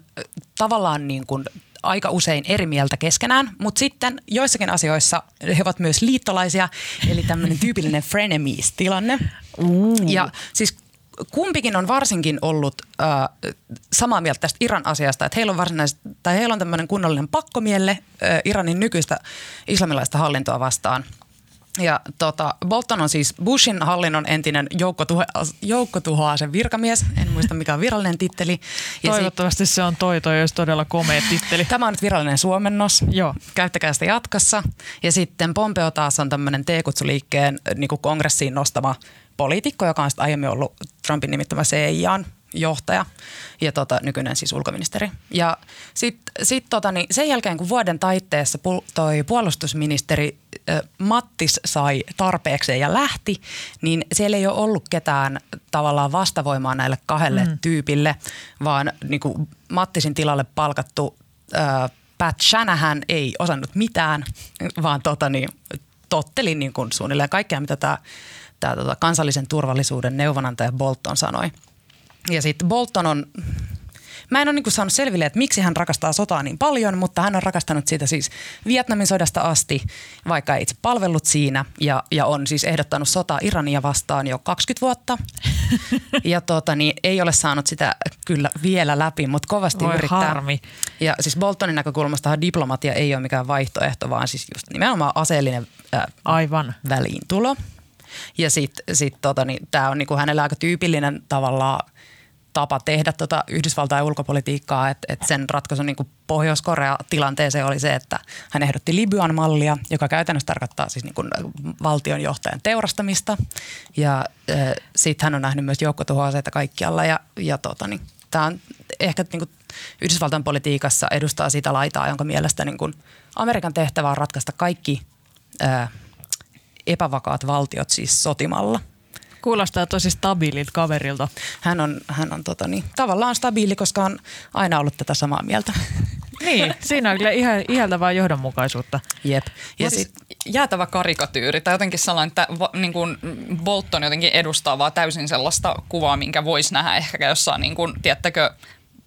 tavallaan niin kuin aika usein eri mieltä keskenään, mutta sitten joissakin asioissa he ovat myös liittolaisia, eli tämmöinen tyypillinen frenemies-tilanne. Ja siis kumpikin on varsinkin ollut äh, samaa mieltä tästä Iran asiasta, että heillä on, tai heillä on tämmöinen kunnollinen pakkomielle äh, Iranin nykyistä islamilaista hallintoa vastaan – ja tota, Bolton on siis Bushin hallinnon entinen joukkotuhoa, sen virkamies. En muista mikä on virallinen titteli. Ja Toivottavasti se on toi, toi olisi todella komea titteli. Tämä on nyt virallinen suomennos. Joo. Käyttäkää sitä jatkossa. Ja sitten Pompeo taas on tämmöinen T-kutsuliikkeen niin kongressiin nostama poliitikko, joka on aiemmin ollut Trumpin nimittämä CIAn johtaja ja tota, nykyinen siis ulkoministeri. Ja sitten sit, tota, niin sen jälkeen, kun vuoden taitteessa pu, toi puolustusministeri äh, Mattis sai tarpeekseen ja lähti, niin siellä ei ole ollut ketään tavallaan vastavoimaa näille kahdelle mm. tyypille, vaan niin kuin Mattisin tilalle palkattu äh, Pat Shanahan ei osannut mitään, vaan tota, niin, totteli niin kuin suunnilleen kaikkea, mitä tämä tämä tota, kansallisen turvallisuuden neuvonantaja Bolton sanoi – ja sitten Bolton on, Mä en ole niin saanut selville, että miksi hän rakastaa sotaa niin paljon, mutta hän on rakastanut siitä siis Vietnamin sodasta asti, vaikka ei itse palvellut siinä ja, ja on siis ehdottanut sotaa Irania vastaan jo 20 vuotta. ja tota, niin, ei ole saanut sitä kyllä vielä läpi, mutta kovasti Voi yrittää. harmi. Ja siis Boltonin näkökulmasta diplomatia ei ole mikään vaihtoehto, vaan siis just nimenomaan aseellinen äh, Aivan. väliintulo. Ja sitten sit, tota, niin, tämä on niinku hänellä aika tyypillinen tavallaan tapa tehdä tota Yhdysvaltain ulkopolitiikkaa, että et sen ratkaisu niin Pohjois-Korea tilanteeseen oli se, että hän ehdotti Libyan mallia, joka käytännössä tarkoittaa siis niin valtionjohtajan teurastamista. Ja sitten hän on nähnyt myös joukkotuhoaseita kaikkialla ja, ja tota, niin, tämä on ehkä niin kuin Yhdysvaltain politiikassa edustaa sitä laitaa, jonka mielestä niin kuin Amerikan tehtävä on ratkaista kaikki ää, epävakaat valtiot siis sotimalla. Kuulostaa tosi stabiililta kaverilta. Hän on, hän on tota niin, tavallaan stabiili, koska on aina ollut tätä samaa mieltä. Niin, siinä on kyllä ihan ihaltavaa johdonmukaisuutta. Jep. Ja sit, jäätävä karikatyyri tai jotenkin sellainen, että va, niin kuin Bolton jotenkin edustaa vaan täysin sellaista kuvaa, minkä voisi nähdä ehkä jossain, niin kuin, tiettäkö,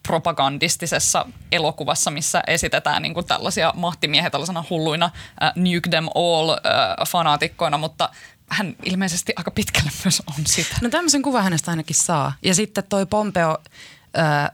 propagandistisessa elokuvassa, missä esitetään niin kuin tällaisia mahtimiehiä tällaisena hulluina äh, nuke them all äh, fanaatikkoina, mutta hän ilmeisesti aika pitkälle myös on sitä. No tämmöisen kuvan hänestä ainakin saa. Ja sitten toi Pompeo äh,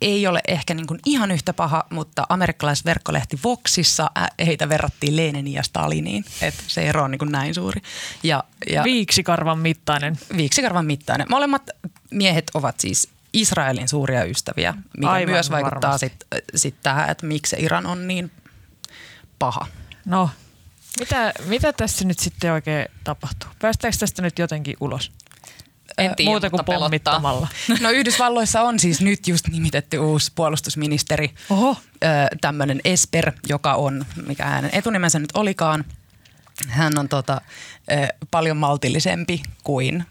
ei ole ehkä niin kuin ihan yhtä paha, mutta amerikkalaisverkkolehti Voxissa heitä verrattiin Leninin ja Staliniin. Että se ero on niin kuin näin suuri. Ja, ja Viiksikarvan mittainen. Viiksikarvan mittainen. Molemmat miehet ovat siis Israelin suuria ystäviä, mikä Aivan myös vaikuttaa sitten sit tähän, että miksi Iran on niin paha. No, mitä, mitä tässä nyt sitten oikein tapahtuu? Päästäänkö tästä nyt jotenkin ulos? En tiedä, Muuta kuin pommittamalla. No Yhdysvalloissa on siis nyt just nimitetty uusi puolustusministeri, Oho. tämmöinen Esper, joka on, mikä hänen etunimensä nyt olikaan. Hän on tota, paljon maltillisempi kuin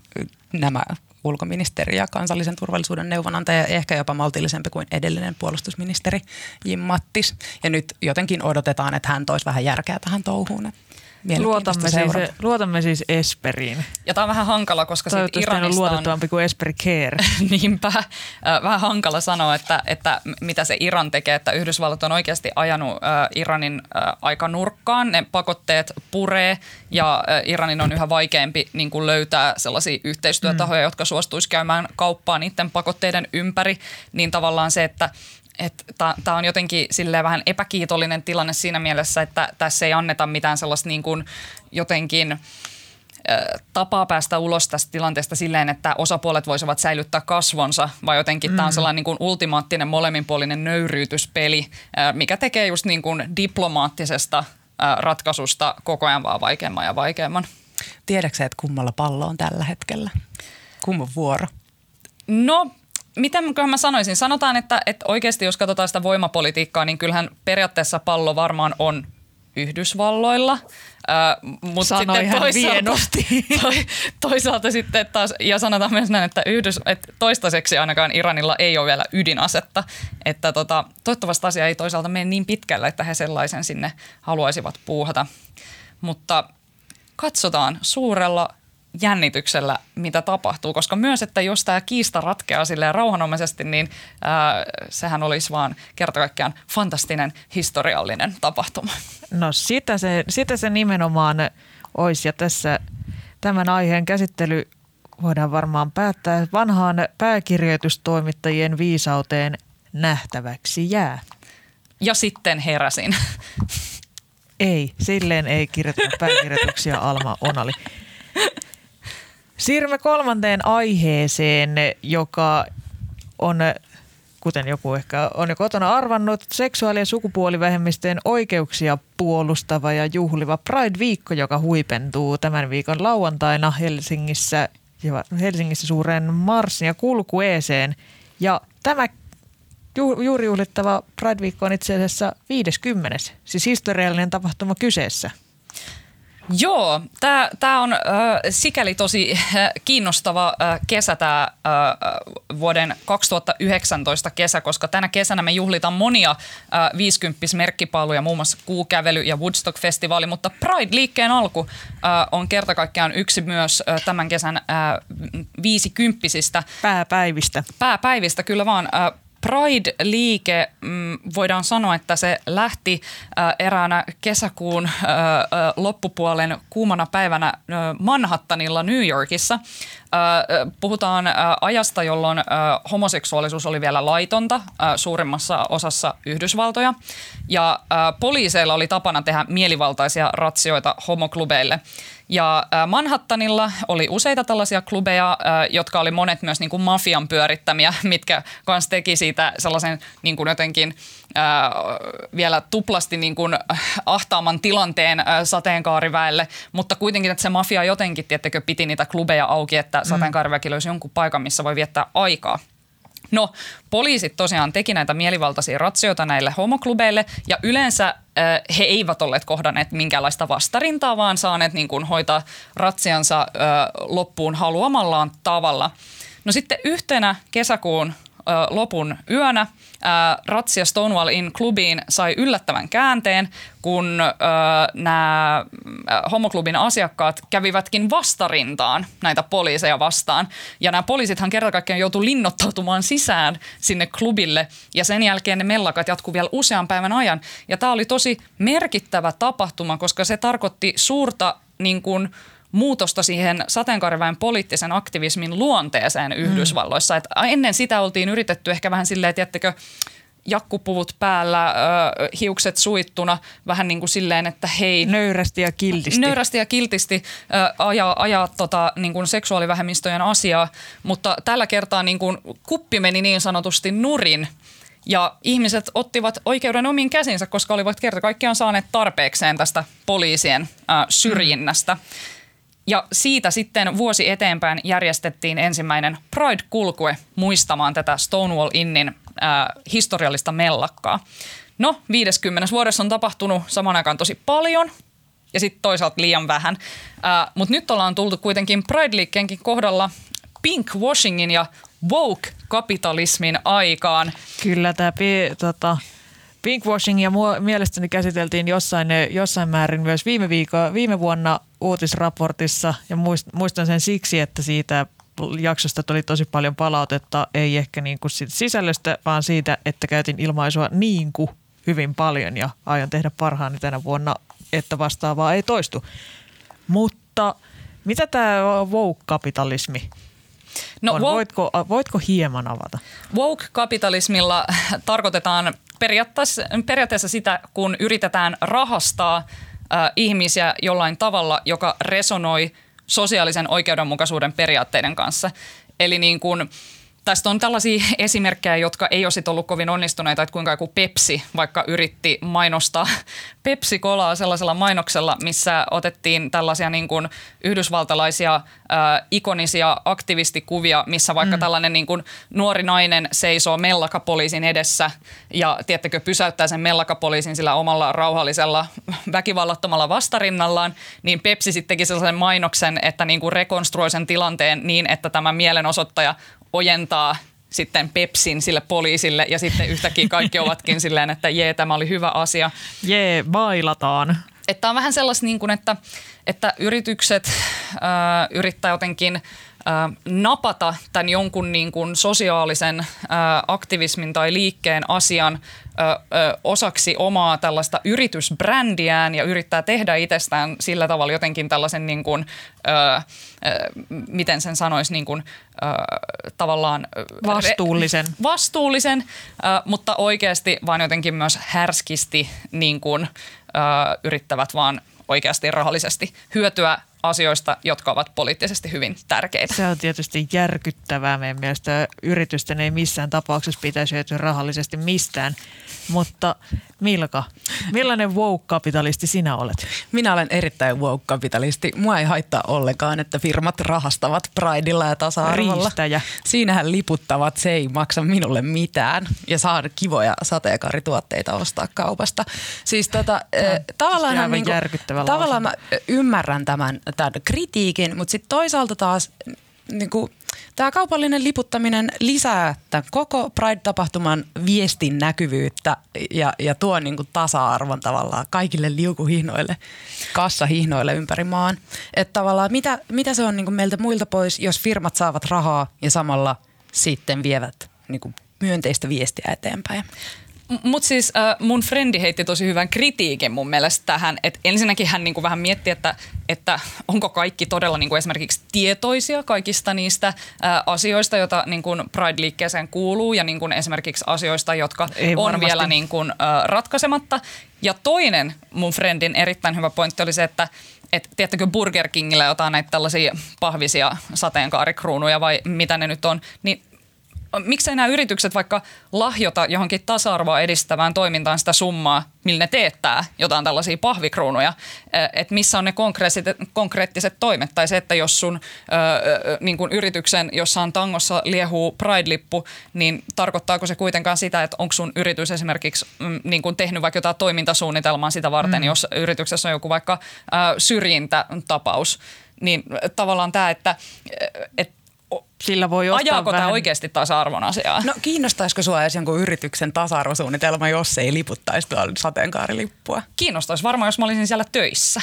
nämä ulkoministeri ja kansallisen turvallisuuden neuvonantaja, ehkä jopa maltillisempi kuin edellinen puolustusministeri Jim Mattis. Ja nyt jotenkin odotetaan, että hän toisi vähän järkeä tähän touhuun. Luotamme siis, luotamme siis Esperiin. Ja tämä on vähän hankala, koska siitä Iranista on luotettavampi kuin Esperi Care. Niinpä. Vähän hankala sanoa, että, että mitä se Iran tekee, että Yhdysvallat on oikeasti ajanut Iranin aika nurkkaan. Ne pakotteet puree ja Iranin on yhä vaikeampi niin kuin löytää sellaisia yhteistyötahoja, mm. jotka suostuisi käymään kauppaa niiden pakotteiden ympäri. Niin tavallaan se, että Tämä on jotenkin silleen vähän epäkiitollinen tilanne siinä mielessä, että tässä ei anneta mitään sellaista niin kuin jotenkin tapaa päästä ulos tästä tilanteesta silleen, että osapuolet voisivat säilyttää kasvonsa, vai jotenkin mm. tämä on sellainen niin kuin ultimaattinen molemminpuolinen nöyryytyspeli, mikä tekee just niin kuin diplomaattisesta ratkaisusta koko ajan vaan vaikeamman ja vaikeamman. Tiedätkö että kummalla pallo on tällä hetkellä? Kumman vuoro? No miten mä sanoisin? Sanotaan, että, että oikeasti jos katsotaan sitä voimapolitiikkaa, niin kyllähän periaatteessa pallo varmaan on Yhdysvalloilla. Äh, mutta Sanoi sitten toisaalta, to, toisaalta sitten taas, ja sanotaan myös näin, että, Yhdys, että toistaiseksi ainakaan Iranilla ei ole vielä ydinasetta. Että tota, toivottavasti asia ei toisaalta mene niin pitkälle, että he sellaisen sinne haluaisivat puuhata. Mutta katsotaan suurella jännityksellä, mitä tapahtuu, koska myös, että jos tämä kiista ratkeaa silleen rauhanomaisesti, niin ää, sehän olisi vaan kerta kaikkiaan fantastinen historiallinen tapahtuma. No sitä se, sitä se nimenomaan olisi ja tässä tämän aiheen käsittely voidaan varmaan päättää vanhaan pääkirjoitustoimittajien viisauteen nähtäväksi jää. Ja sitten heräsin. Ei, silleen ei kirjoiteta pääkirjoituksia Alma Onali. Siirrymme kolmanteen aiheeseen, joka on, kuten joku ehkä on jo kotona arvannut, seksuaali- ja sukupuolivähemmistöjen oikeuksia puolustava ja juhliva Pride-viikko, joka huipentuu tämän viikon lauantaina Helsingissä, Helsingissä suuren marssin ja kulkueeseen. Ja tämä ju, juuri juhlittava Pride-viikko on itse asiassa 50. Siis historiallinen tapahtuma kyseessä – Joo, tämä on äh, sikäli tosi äh, kiinnostava äh, kesä tämä äh, vuoden 2019 kesä, koska tänä kesänä me juhlitaan monia äh, 50 merkkipaaluja, muun muassa Kuukävely ja Woodstock-festivaali, mutta Pride-liikkeen alku äh, on kerta kaikkiaan yksi myös äh, tämän kesän äh, viisikymppisistä. Pääpäivistä. Pääpäivistä, kyllä vaan. Äh, Pride-liike, mm, voidaan sanoa, että se lähti eräänä kesäkuun loppupuolen kuumana päivänä Manhattanilla New Yorkissa. Puhutaan ajasta, jolloin homoseksuaalisuus oli vielä laitonta suurimmassa osassa Yhdysvaltoja. Ja poliiseilla oli tapana tehdä mielivaltaisia ratsioita homoklubeille – ja Manhattanilla oli useita tällaisia klubeja, jotka oli monet myös niin kuin mafian pyörittämiä, mitkä kanssa teki siitä sellaisen niin kuin jotenkin vielä tuplasti niin kuin ahtaaman tilanteen sateenkaariväelle, mutta kuitenkin, että se mafia jotenkin, tiettäkö, piti niitä klubeja auki, että mm. sateenkaariväki löysi jonkun paikan, missä voi viettää aikaa. No, poliisit tosiaan teki näitä mielivaltaisia ratsioita näille homoklubeille ja yleensä äh, he eivät olleet kohdanneet minkäänlaista vastarintaa, vaan saaneet niin kuin, hoitaa ratsiansa äh, loppuun haluamallaan tavalla. No sitten yhtenä kesäkuun lopun yönä Ratsia Stonewall in klubiin sai yllättävän käänteen, kun nämä homoklubin asiakkaat kävivätkin vastarintaan näitä poliiseja vastaan. Ja nämä poliisithan kerta kaikkiaan joutui linnoittautumaan sisään sinne klubille ja sen jälkeen ne mellakat jatkuu vielä usean päivän ajan. Ja tämä oli tosi merkittävä tapahtuma, koska se tarkoitti suurta niin kuin, muutosta siihen sateenkaariväen poliittisen aktivismin luonteeseen mm. Yhdysvalloissa. Et ennen sitä oltiin yritetty ehkä vähän silleen, tiettekö, jakkupuvut päällä, ö, hiukset suittuna, vähän niin kuin silleen, että hei. Nöyrästi ja kiltisti. Nöyrästi ja kiltisti ö, ajaa, ajaa tota, niin kuin seksuaalivähemmistöjen asiaa, mutta tällä kertaa niin kuin kuppi meni niin sanotusti nurin. Ja ihmiset ottivat oikeuden omiin käsinsä, koska olivat kerta kaikkiaan saaneet tarpeekseen tästä poliisien ö, syrjinnästä. Mm. Ja siitä sitten vuosi eteenpäin järjestettiin ensimmäinen Pride-kulkue muistamaan tätä Stonewall Innin äh, historiallista mellakkaa. No, 50 vuodessa on tapahtunut saman aikaan tosi paljon ja sitten toisaalta liian vähän. Äh, Mutta nyt ollaan tultu kuitenkin Pride-liikkeenkin kohdalla pinkwashingin ja woke-kapitalismin aikaan. Kyllä tämä tota, pinkwashing ja mielestäni käsiteltiin jossain, jossain määrin myös viime, viikko, viime vuonna uutisraportissa ja muistan sen siksi, että siitä jaksosta tuli tosi paljon palautetta, ei ehkä niin kuin siitä sisällöstä, vaan siitä, että käytin ilmaisua niin kuin hyvin paljon ja aion tehdä parhaani tänä vuonna, että vastaavaa ei toistu. Mutta mitä tämä woke-kapitalismi No, on? Woke, voitko, voitko hieman avata? Woke-kapitalismilla tarkoitetaan periaatteessa, periaatteessa sitä, kun yritetään rahastaa äh, ihmisiä jollain tavalla, joka resonoi sosiaalisen oikeudenmukaisuuden periaatteiden kanssa. Eli niin kuin, Tästä on tällaisia esimerkkejä, jotka ei olisi ollut kovin onnistuneita, että kuinka joku Pepsi vaikka yritti mainostaa Pepsi-kolaa sellaisella mainoksella, missä otettiin tällaisia niin kuin yhdysvaltalaisia äh, ikonisia aktivistikuvia, missä vaikka mm. tällainen niin kuin nuori nainen seisoo mellakapoliisin edessä ja tiettäkö pysäyttää sen mellakapoliisin sillä omalla rauhallisella väkivallattomalla vastarinnallaan, niin Pepsi sitten teki sellaisen mainoksen, että niin kuin rekonstruoi sen tilanteen niin, että tämä mielenosoittaja ojentaa sitten Pepsin sille poliisille ja sitten yhtäkkiä kaikki ovatkin silleen, että jee, tämä oli hyvä asia. Jee, bailataan. Että on vähän sellaista niin kuin, että, että yritykset äh, yrittää jotenkin – napata tämän jonkun niin kuin sosiaalisen aktivismin tai liikkeen asian osaksi omaa tällaista yritysbrändiään ja yrittää tehdä itsestään sillä tavalla jotenkin tällaisen, niin kuin, miten sen sanoisi, niin kuin, tavallaan vastuullisen, vastuullisen mutta oikeasti vaan jotenkin myös härskisti niin kuin, yrittävät vaan oikeasti rahallisesti hyötyä asioista, jotka ovat poliittisesti hyvin tärkeitä. Se on tietysti järkyttävää meidän mielestä. Yritysten ei missään tapauksessa pitäisi hyötyä rahallisesti mistään. Mutta Milka, millainen woke-kapitalisti sinä olet? Minä olen erittäin woke-kapitalisti. Mua ei haittaa ollenkaan, että firmat rahastavat Prideilla ja tasa-arvolla. Riistäjä. Siinähän liputtavat, se ei maksa minulle mitään ja saa kivoja sateenkaarituotteita ostaa kaupasta. Siis tota, äh, tavallaan, niin kuin, tavallaan mä ymmärrän tämän, tämän kritiikin, mutta sitten toisaalta taas niin kuin, Tämä kaupallinen liputtaminen lisää tämän koko Pride-tapahtuman viestin näkyvyyttä ja, ja tuo niin kuin tasa-arvon tavallaan kaikille liukuhihnoille, kassahihnoille ympäri maan. Että tavallaan mitä, mitä se on niin kuin meiltä muilta pois, jos firmat saavat rahaa ja samalla sitten vievät niin kuin myönteistä viestiä eteenpäin. Mutta siis äh, mun frendi heitti tosi hyvän kritiikin mun mielestä tähän, että ensinnäkin hän niinku vähän mietti, että, että onko kaikki todella niinku esimerkiksi tietoisia kaikista niistä äh, asioista, joita niinku Pride-liikkeeseen kuuluu ja niinku esimerkiksi asioista, jotka Ei on varmasti. vielä niinku, äh, ratkaisematta. Ja toinen mun friendin erittäin hyvä pointti oli se, että et, tiedättekö Burger Kingillä jotain näitä tällaisia pahvisia sateenkaarikruunuja vai mitä ne nyt on, niin miksei nämä yritykset vaikka lahjota johonkin tasa-arvoa edistävään toimintaan sitä summaa, millä ne teettää jotain tällaisia pahvikruunuja, että missä on ne konkreettiset, toimet. Tai se, että jos sun niin kuin yrityksen jossain tangossa liehuu Pride-lippu, niin tarkoittaako se kuitenkaan sitä, että onko sun yritys esimerkiksi mm, niin kuin tehnyt vaikka jotain toimintasuunnitelmaa sitä varten, mm. jos yrityksessä on joku vaikka syrjintätapaus. Niin tavallaan tämä, että, että Sillä voi ostaa Ajaako vähän... tämä oikeasti tasa-arvon asiaa? No kiinnostaisiko sua edes jonkun yrityksen tasa-arvosuunnitelma, jos ei liputtaisi tuolla sateenkaarilippua? Kiinnostaisi varmaan, jos mä olisin siellä töissä.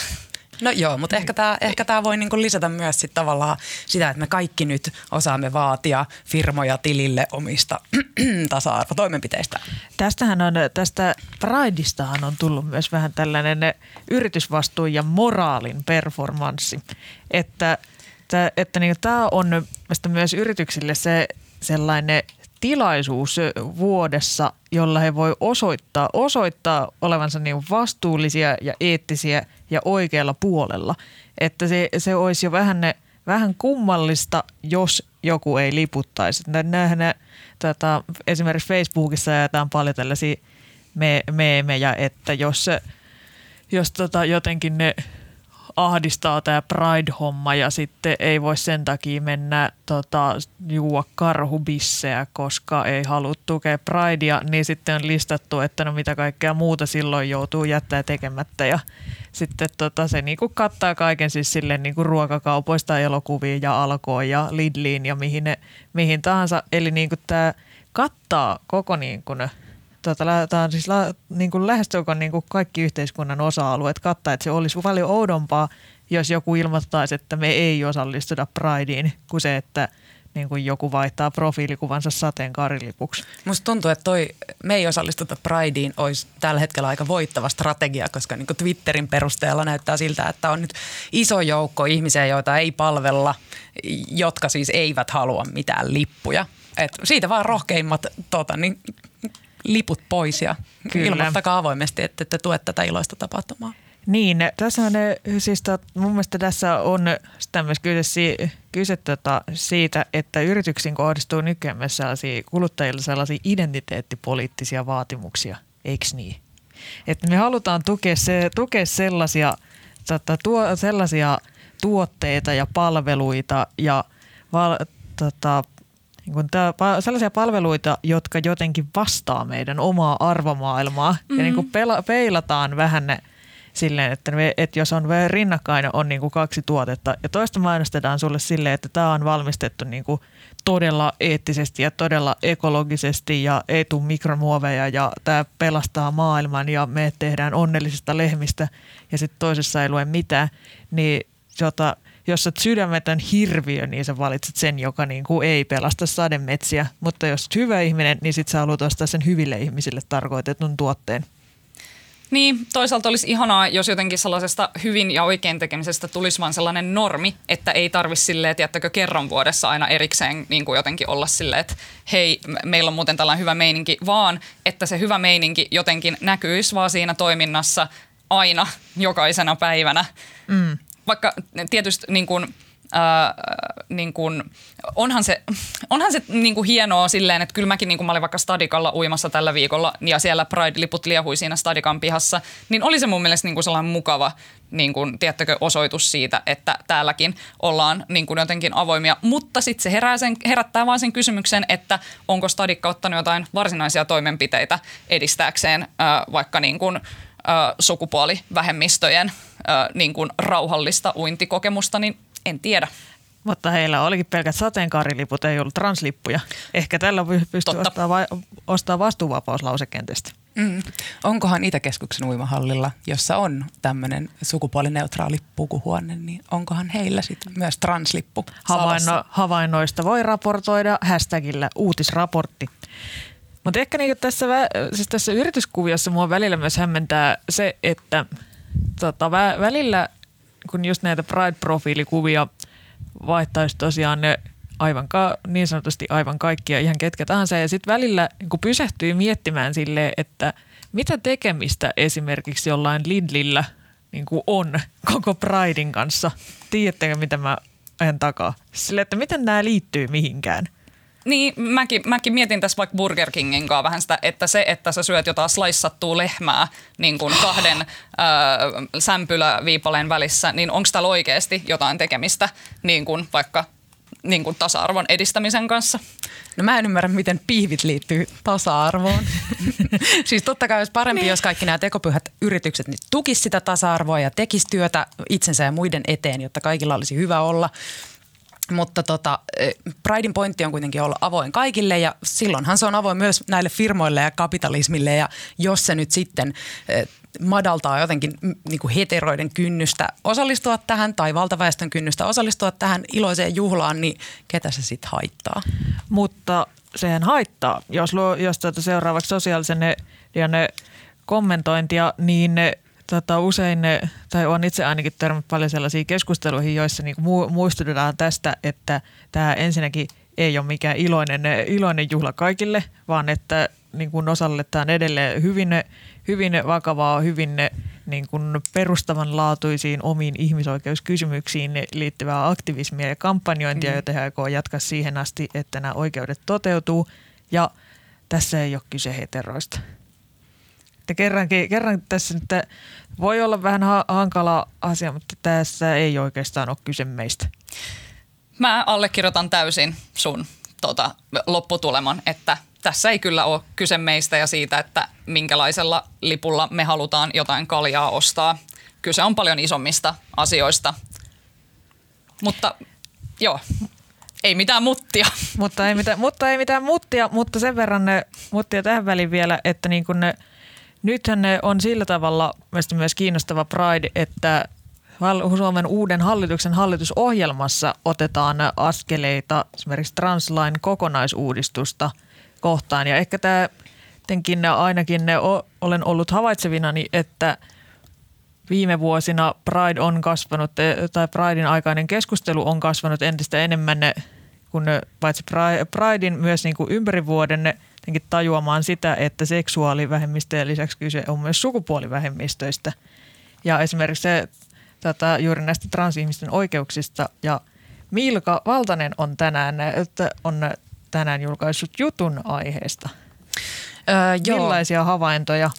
No joo, mutta ehkä tämä ehkä tää voi niinku lisätä myös sit tavallaan sitä, että me kaikki nyt osaamme vaatia firmoja tilille omista tasa-arvotoimenpiteistä. Tästähän on, tästä Prideistahan on tullut myös vähän tällainen yritysvastuu ja moraalin performanssi. Että, että, että niin tämä on myös yrityksille se sellainen tilaisuus vuodessa, jolla he voi osoittaa, osoittaa olevansa niin vastuullisia ja eettisiä ja oikealla puolella. Että se, se olisi jo vähän, ne, vähän kummallista, jos joku ei liputtaisi. Nämähän tota, esimerkiksi Facebookissa jaetaan paljon tällaisia me, meemejä, että jos, jos tota, jotenkin ne ahdistaa tämä Pride-homma ja sitten ei voi sen takia mennä tota, juua karhubisseä, koska ei halua tukea Pridea, niin sitten on listattu, että no mitä kaikkea muuta silloin joutuu jättää tekemättä ja sitten tota, se niinku kattaa kaiken siis silleen niinku ruokakaupoista elokuviin ja alkoon ja Lidliin ja mihin, ne, mihin tahansa. Eli niinku tämä kattaa koko niinku tota, tämä on siis la, niin kuin lähestulkoon niin kuin kaikki yhteiskunnan osa-alueet kattaa, että se olisi paljon oudompaa, jos joku ilmoittaisi, että me ei osallistuta Prideen, kuin se, että niin kuin joku vaihtaa profiilikuvansa sateenkaarilipuksi. Musta tuntuu, että toi, me ei osallistuta Prideen olisi tällä hetkellä aika voittava strategia, koska niin Twitterin perusteella näyttää siltä, että on nyt iso joukko ihmisiä, joita ei palvella, jotka siis eivät halua mitään lippuja. Et siitä vaan rohkeimmat tota, niin, liput pois ja Kyllä. ilmoittakaa avoimesti, että te tuet tätä iloista tapahtumaa. Niin, tässä on, siis tot, mun mielestä tässä on myös kyse, kyse tota siitä, että yrityksiin kohdistuu nykyään myös sellaisia, kuluttajille sellaisia identiteettipoliittisia vaatimuksia, eikö niin? Että me halutaan tukea, se, tukea sellaisia, tota, tuo, sellaisia tuotteita ja palveluita ja val, tota, niin kuin tää, sellaisia palveluita, jotka jotenkin vastaa meidän omaa arvomaailmaa. Mm-hmm. ja niin kuin pela, peilataan vähän ne silleen, että, me, että jos on rinnakkain on niin kuin kaksi tuotetta. Ja toista mainostetaan sulle silleen, että tämä on valmistettu niin kuin todella eettisesti ja todella ekologisesti ja ei tule mikromuoveja ja tämä pelastaa maailman ja me tehdään onnellisista lehmistä ja sitten toisessa ei lue mitään, niin jota, jos olet sydämetön hirviö, niin sä valitset sen, joka niin kuin ei pelasta sademetsiä. Mutta jos olet hyvä ihminen, niin sit sä haluat ostaa sen hyville ihmisille tarkoitetun tuotteen. Niin, toisaalta olisi ihanaa, jos jotenkin sellaisesta hyvin ja oikein tekemisestä tulisi vaan sellainen normi, että ei tarvitsisi silleen, tiedättekö, kerran vuodessa aina erikseen niin kuin jotenkin olla silleen, että hei, meillä on muuten tällainen hyvä meininki, vaan että se hyvä meininki jotenkin näkyisi vaan siinä toiminnassa aina, jokaisena päivänä. Mm vaikka tietysti niin kuin, ää, niin kuin, onhan se, onhan se niin kuin hienoa silleen, että kyllä mäkin niin kuin mä olin vaikka Stadikalla uimassa tällä viikolla ja siellä Pride-liput liehui siinä Stadikan pihassa, niin oli se mun mielestä niin kuin sellainen mukava niin kuin, tiedättekö, osoitus siitä, että täälläkin ollaan niin kuin jotenkin avoimia. Mutta sitten se herää sen, herättää vaan sen kysymyksen, että onko Stadikka ottanut jotain varsinaisia toimenpiteitä edistääkseen ää, vaikka niin kuin, sukupuolivähemmistöjen niin kuin rauhallista uintikokemusta, niin en tiedä. Mutta heillä olikin pelkät sateenkaariliput, ei ollut translippuja. Ehkä tällä pystyy ostamaan va- ostaa vastuuvapauslausekentestä. Mm. Onkohan Itäkeskuksen uimahallilla, jossa on tämmöinen sukupuolineutraali pukuhuone, niin onkohan heillä sitten myös translippu Havainno, havainnoista voi raportoida hashtagillä uutisraportti. Mutta ehkä niinku tässä, siis tässä yrityskuviossa mua välillä myös hämmentää se, että tota, vä, välillä kun just näitä Pride-profiilikuvia vaihtaisi tosiaan ne aivan ka- niin sanotusti aivan kaikkia, ihan ketkä tahansa. Ja sitten välillä niin pysähtyy miettimään sille, että mitä tekemistä esimerkiksi jollain Lidlillä niin on koko Pridein kanssa. Tiedättekö, mitä mä ajan takaa? Sille, että miten nämä liittyy mihinkään – niin, mäkin, mäkin mietin tässä vaikka Burger Kingin kanssa vähän sitä, että se, että sä syöt jotain slaissattua lehmää niin kuin kahden äh, sämpyläviipaleen välissä, niin onko täällä oikeasti jotain tekemistä niin kuin vaikka niin kuin tasa-arvon edistämisen kanssa? No mä en ymmärrä, miten piivit liittyy tasa-arvoon. siis totta kai olisi parempi, jos kaikki nämä tekopyhät yritykset niin tukis sitä tasa-arvoa ja tekis työtä itsensä ja muiden eteen, jotta kaikilla olisi hyvä olla. Mutta tota, Pridein pointti on kuitenkin olla avoin kaikille ja silloinhan se on avoin myös näille firmoille ja kapitalismille ja jos se nyt sitten madaltaa jotenkin niin kuin heteroiden kynnystä osallistua tähän tai valtaväestön kynnystä osallistua tähän iloiseen juhlaan, niin ketä se sitten haittaa? Mutta sehän haittaa, jos, luo, jos tuota seuraavaksi sosiaalisen ja ne kommentointia, niin tota, usein ne, tai on itse ainakin törmännyt paljon sellaisia keskusteluihin, joissa niin mu- muistutetaan tästä, että tämä ensinnäkin ei ole mikään iloinen, iloinen juhla kaikille, vaan että niin kuin osalletaan edelleen hyvin, hyvin vakavaa, hyvin niin kuin perustavanlaatuisiin omiin ihmisoikeuskysymyksiin liittyvää aktivismia ja kampanjointia, mm. joita he aikoo jatkaa siihen asti, että nämä oikeudet toteutuu. Ja tässä ei ole kyse heteroista. Kerrankin, kerran tässä nyt voi olla vähän ha- hankala asia, mutta tässä ei oikeastaan ole kyse meistä. Mä allekirjoitan täysin sun tota, lopputuleman, että tässä ei kyllä ole kyse meistä ja siitä, että minkälaisella lipulla me halutaan jotain kaljaa ostaa. Kyse on paljon isommista asioista. Mutta joo, ei mitään muttia. Mutta ei mitään, mutta ei mitään muttia, mutta sen verran ne muttia tähän väliin vielä, että niin kuin ne – Nythän ne on sillä tavalla myös kiinnostava Pride, että Suomen uuden hallituksen hallitusohjelmassa otetaan askeleita esimerkiksi translain kokonaisuudistusta kohtaan. Ja ehkä tämä jotenkin ainakin ne olen ollut havaitsevinani, että viime vuosina Pride on kasvanut, tai Pridein aikainen keskustelu on kasvanut entistä enemmän, kun paitsi Pridein myös niin kuin ympäri vuoden tajuamaan sitä, että seksuaalivähemmistöjen lisäksi kyse on myös sukupuolivähemmistöistä. Ja esimerkiksi se tätä, juuri näistä transihmisten oikeuksista. Ja Milka Valtanen on tänään, on tänään julkaissut jutun aiheesta. Öö, joo. Millaisia havaintoja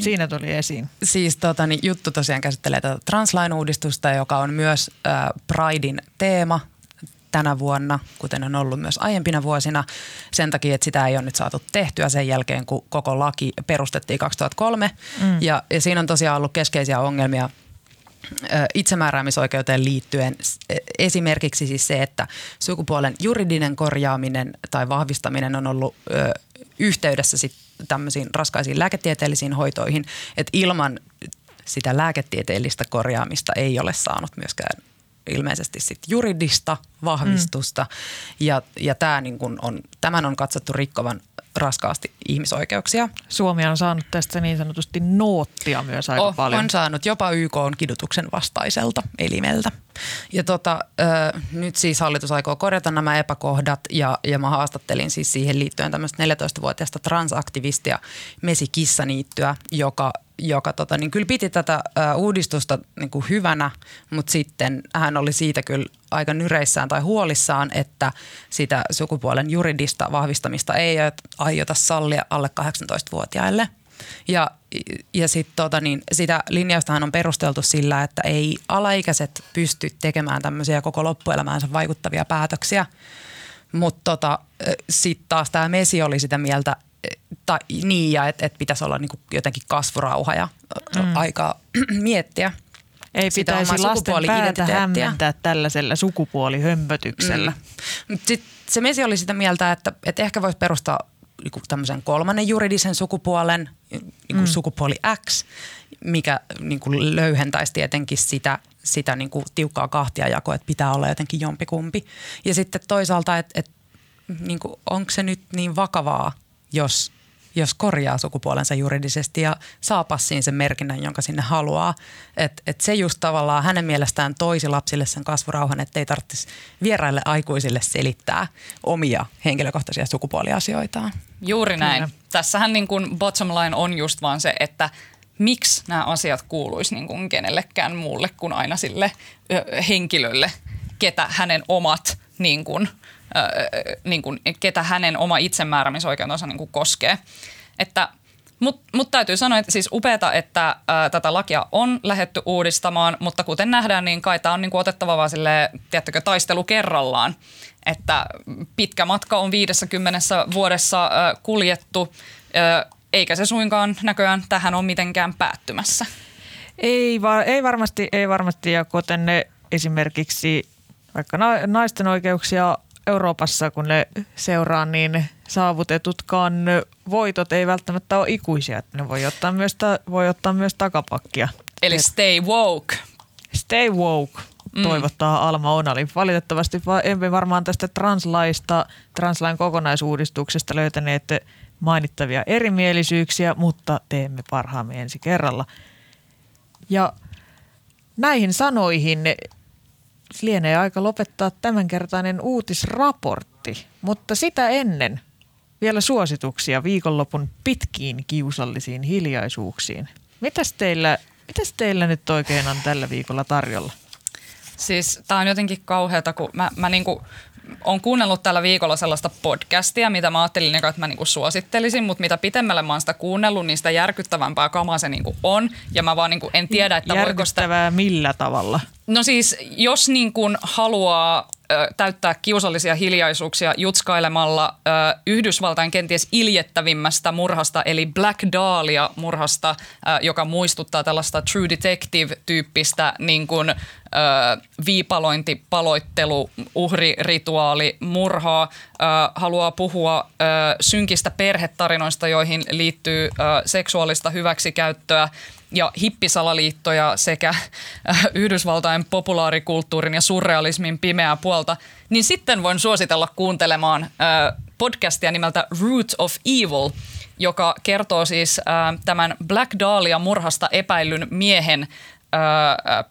siinä tuli esiin? Siis tota, niin, juttu tosiaan käsittelee tätä translain uudistusta, joka on myös äh, Pridein teema tänä vuonna, kuten on ollut myös aiempina vuosina, sen takia, että sitä ei ole nyt saatu tehtyä sen jälkeen, kun koko laki perustettiin 2003. Mm. Ja, ja siinä on tosiaan ollut keskeisiä ongelmia itsemääräämisoikeuteen liittyen esimerkiksi siis se, että sukupuolen juridinen korjaaminen tai vahvistaminen on ollut ö, yhteydessä sit tämmöisiin raskaisiin lääketieteellisiin hoitoihin, että ilman sitä lääketieteellistä korjaamista ei ole saanut myöskään ilmeisesti sit juridista vahvistusta mm. ja, ja tää niin kun on, tämän on katsottu rikkovan raskaasti ihmisoikeuksia. Suomi on saanut tästä niin sanotusti noottia myös aika oh, paljon. On saanut jopa YK on kidutuksen vastaiselta elimeltä. Ja tota, ö, nyt siis hallitus aikoo korjata nämä epäkohdat ja, ja mä haastattelin siis siihen liittyen tämmöistä 14-vuotiaista transaktivistia Mesi Kissaniittyä, joka joka tota, niin kyllä piti tätä ä, uudistusta niin kuin hyvänä, mutta sitten hän oli siitä kyllä aika nyreissään tai huolissaan, että sitä sukupuolen juridista vahvistamista ei aiota sallia alle 18-vuotiaille. Ja, ja sit, tota, niin, sitä linjaustahan on perusteltu sillä, että ei alaikäiset pysty tekemään tämmöisiä koko loppuelämäänsä vaikuttavia päätöksiä. Mutta tota, sitten taas tämä Mesi oli sitä mieltä, tai niin, ja että et pitäisi olla niinku jotenkin kasvurauha ja mm. aikaa miettiä. Ei pitäisi lasten päätä hämmentää tällaisella sukupuolihömpötyksellä. Mm. Sitten se Mesi oli sitä mieltä, että, että ehkä voisi perustaa niin tämmöisen kolmannen juridisen sukupuolen, niin kuin mm. sukupuoli X, mikä niin kuin löyhentäisi tietenkin sitä, sitä niin kuin tiukkaa kahtiajakoa, että pitää olla jotenkin jompikumpi. Ja sitten toisaalta, että, että niin kuin, onko se nyt niin vakavaa, jos jos korjaa sukupuolensa juridisesti ja saa passiin sen merkinnän, jonka sinne haluaa. Että et se just tavallaan hänen mielestään toisi lapsille sen kasvurauhan, että ei tarvitsisi vieraille aikuisille selittää omia henkilökohtaisia sukupuoliasioitaan. Juuri näin. Kyllä. Tässähän niin kuin bottom line on just vaan se, että miksi nämä asiat kuuluisi niin kuin kenellekään muulle kuin aina sille ö, henkilölle, ketä hänen omat niin kuin – niin kuin, ketä hänen oma itsemääräämisoikeutensa niin kuin koskee. Että mutta mut täytyy sanoa, että siis upeata, että ää, tätä lakia on lähetty uudistamaan, mutta kuten nähdään, niin kai tämä on niin kuin otettava vaan sille, taistelu kerrallaan. Että pitkä matka on 50 vuodessa ää, kuljettu, ää, eikä se suinkaan näköjään tähän ole mitenkään päättymässä. Ei, va- ei varmasti, ei varmasti, ja kuten ne esimerkiksi vaikka naisten oikeuksia Euroopassa, kun ne seuraa, niin saavutetutkaan voitot ei välttämättä ole ikuisia. Että ne voi ottaa myös, ta- voi ottaa myös takapakkia. Eli stay woke. Stay woke, mm. toivottaa Alma Onali. Valitettavasti emme varmaan tästä translaista, translain kokonaisuudistuksesta löytäneet mainittavia erimielisyyksiä, mutta teemme parhaamme ensi kerralla. Ja näihin sanoihin lienee aika lopettaa tämänkertainen uutisraportti, mutta sitä ennen vielä suosituksia viikonlopun pitkiin kiusallisiin hiljaisuuksiin. Mitäs teillä, mitäs teillä nyt oikein on tällä viikolla tarjolla? Siis tämä on jotenkin kauheata, kun mä, mä niinku on kuunnellut tällä viikolla sellaista podcastia, mitä mä ajattelin, että mä niinku suosittelisin, mutta mitä pitemmälle mä oon sitä kuunnellut, niin sitä järkyttävämpää kamaa se niinku on. Ja mä vaan niinku en tiedä, että voiko sitä... millä tavalla? No siis, jos niin kuin haluaa täyttää kiusallisia hiljaisuuksia jutskailemalla ö, Yhdysvaltain kenties iljettävimmästä murhasta, eli Black Dahlia-murhasta, ö, joka muistuttaa tällaista True Detective-tyyppistä niin kuin, ö, viipalointi, paloittelu, uhrirituaali, murhaa. Ö, haluaa puhua ö, synkistä perhetarinoista, joihin liittyy ö, seksuaalista hyväksikäyttöä ja hippisalaliittoja sekä äh, Yhdysvaltain populaarikulttuurin ja surrealismin pimeää puolta, niin sitten voin suositella kuuntelemaan äh, podcastia nimeltä Root of Evil, joka kertoo siis äh, tämän Black Dahlia murhasta epäillyn miehen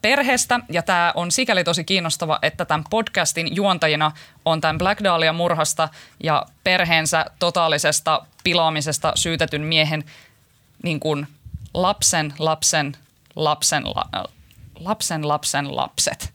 perheestä. Ja tämä on sikäli tosi kiinnostava, että tämän podcastin juontajina on tämän Black Dahlia murhasta ja perheensä totaalisesta pilaamisesta syytetyn miehen niin kuin lapsen, lapsen, lapsen, la, lapsen, lapsen lapset.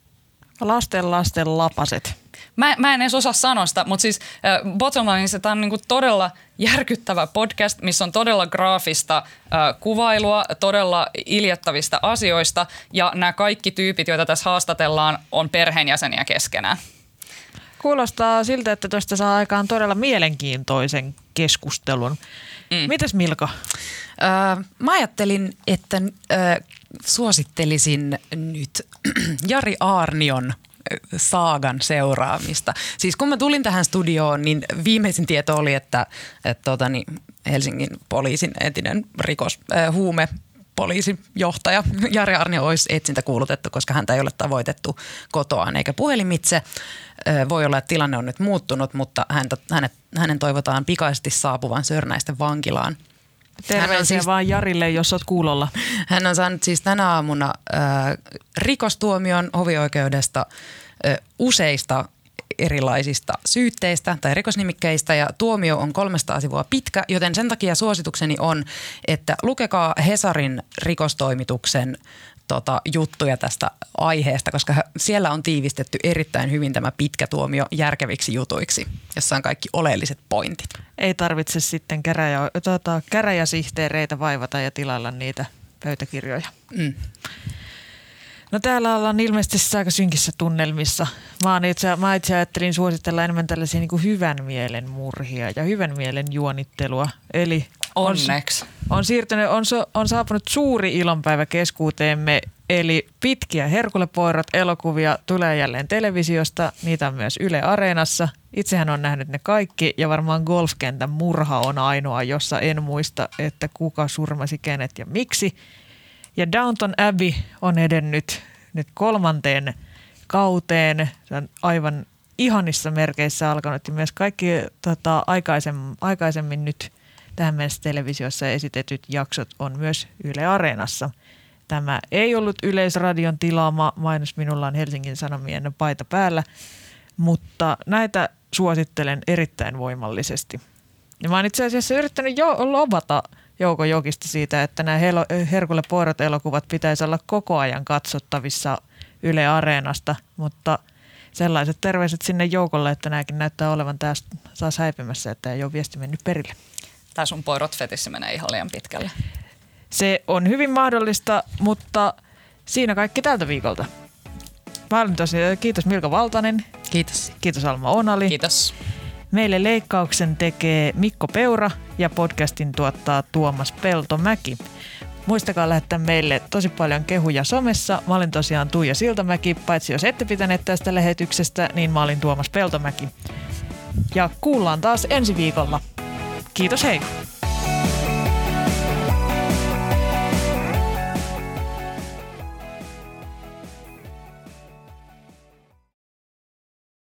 Lasten, lasten lapaset. Mä, mä en edes osaa sanoa sitä, mutta siis äh, bottom line, tämä on niinku todella järkyttävä podcast, missä on todella graafista äh, kuvailua, todella iljettävistä asioista ja nämä kaikki tyypit, joita tässä haastatellaan, on perheenjäseniä keskenään. Kuulostaa siltä, että tuosta saa aikaan todella mielenkiintoisen keskustelun. Mm. Mitäs Milka? Öö, mä ajattelin, että öö, suosittelisin nyt Jari Aarnion saagan seuraamista. Siis kun mä tulin tähän studioon, niin viimeisin tieto oli, että, että tota, niin Helsingin poliisin entinen rikos, äh, huume poliisijohtaja Jari Arnio olisi etsintä kuulutettu, koska häntä ei ole tavoitettu kotoaan eikä puhelimitse. Voi olla, että tilanne on nyt muuttunut, mutta häntä, hänet, hänen toivotaan pikaisesti saapuvan Sörnäisten vankilaan. Terveisiä siis, vaan Jarille, jos olet kuulolla. Hän on saanut siis tänä aamuna äh, rikostuomion hovioikeudesta äh, useista erilaisista syytteistä tai rikosnimikkeistä ja tuomio on 300 sivua pitkä, joten sen takia suositukseni on, että lukekaa Hesarin rikostoimituksen tota, juttuja tästä aiheesta, koska siellä on tiivistetty erittäin hyvin tämä pitkä tuomio järkeviksi jutuiksi, jossa on kaikki oleelliset pointit. Ei tarvitse sitten käräjä, tota, käräjäsihteereitä vaivata ja tilailla niitä pöytäkirjoja. Mm. No täällä ollaan ilmeisesti aika synkissä tunnelmissa. Mä, itse, mä itse ajattelin suositella enemmän tällaisia niin hyvän mielen murhia ja hyvän mielen juonittelua. Eli Onneksi. On, siirtynyt, on, on saapunut suuri ilonpäivä keskuuteemme, eli pitkiä Herkulepoirat elokuvia tulee jälleen televisiosta. Niitä on myös Yle Areenassa. Itsehän on nähnyt ne kaikki ja varmaan golfkentän murha on ainoa, jossa en muista, että kuka surmasi kenet ja miksi. Ja Downton Abbey on edennyt nyt kolmanteen kauteen. Se on aivan ihanissa merkeissä alkanut ja myös kaikki tota, aikaisemmin, aikaisemmin nyt tähän mennessä televisiossa esitetyt jaksot on myös Yle Areenassa. Tämä ei ollut Yleisradion tilaama mainos, minulla on Helsingin Sanomien paita päällä, mutta näitä suosittelen erittäin voimallisesti. Ja mä oon itse asiassa yrittänyt jo lobata Jouko Jokista siitä, että nämä Herkulle Poirot elokuvat pitäisi olla koko ajan katsottavissa Yle Areenasta, mutta – sellaiset terveiset sinne joukolle, että nämäkin näyttää olevan taas, taas häipymässä, että ei ole viesti mennyt perille. Tai sun poirot fetissi menee ihan liian pitkälle. Se on hyvin mahdollista, mutta siinä kaikki tältä viikolta. Mä tosiaan, kiitos Milka Valtanen. Kiitos. Kiitos Alma Onali. Kiitos. Meille leikkauksen tekee Mikko Peura ja podcastin tuottaa Tuomas Peltomäki. Muistakaa lähettää meille tosi paljon kehuja somessa. Mä olin tosiaan Tuija Siltamäki, paitsi jos ette pitäneet tästä lähetyksestä, niin mä olin Tuomas Peltomäki. Ja kuullaan taas ensi viikolla. Kiitos hei!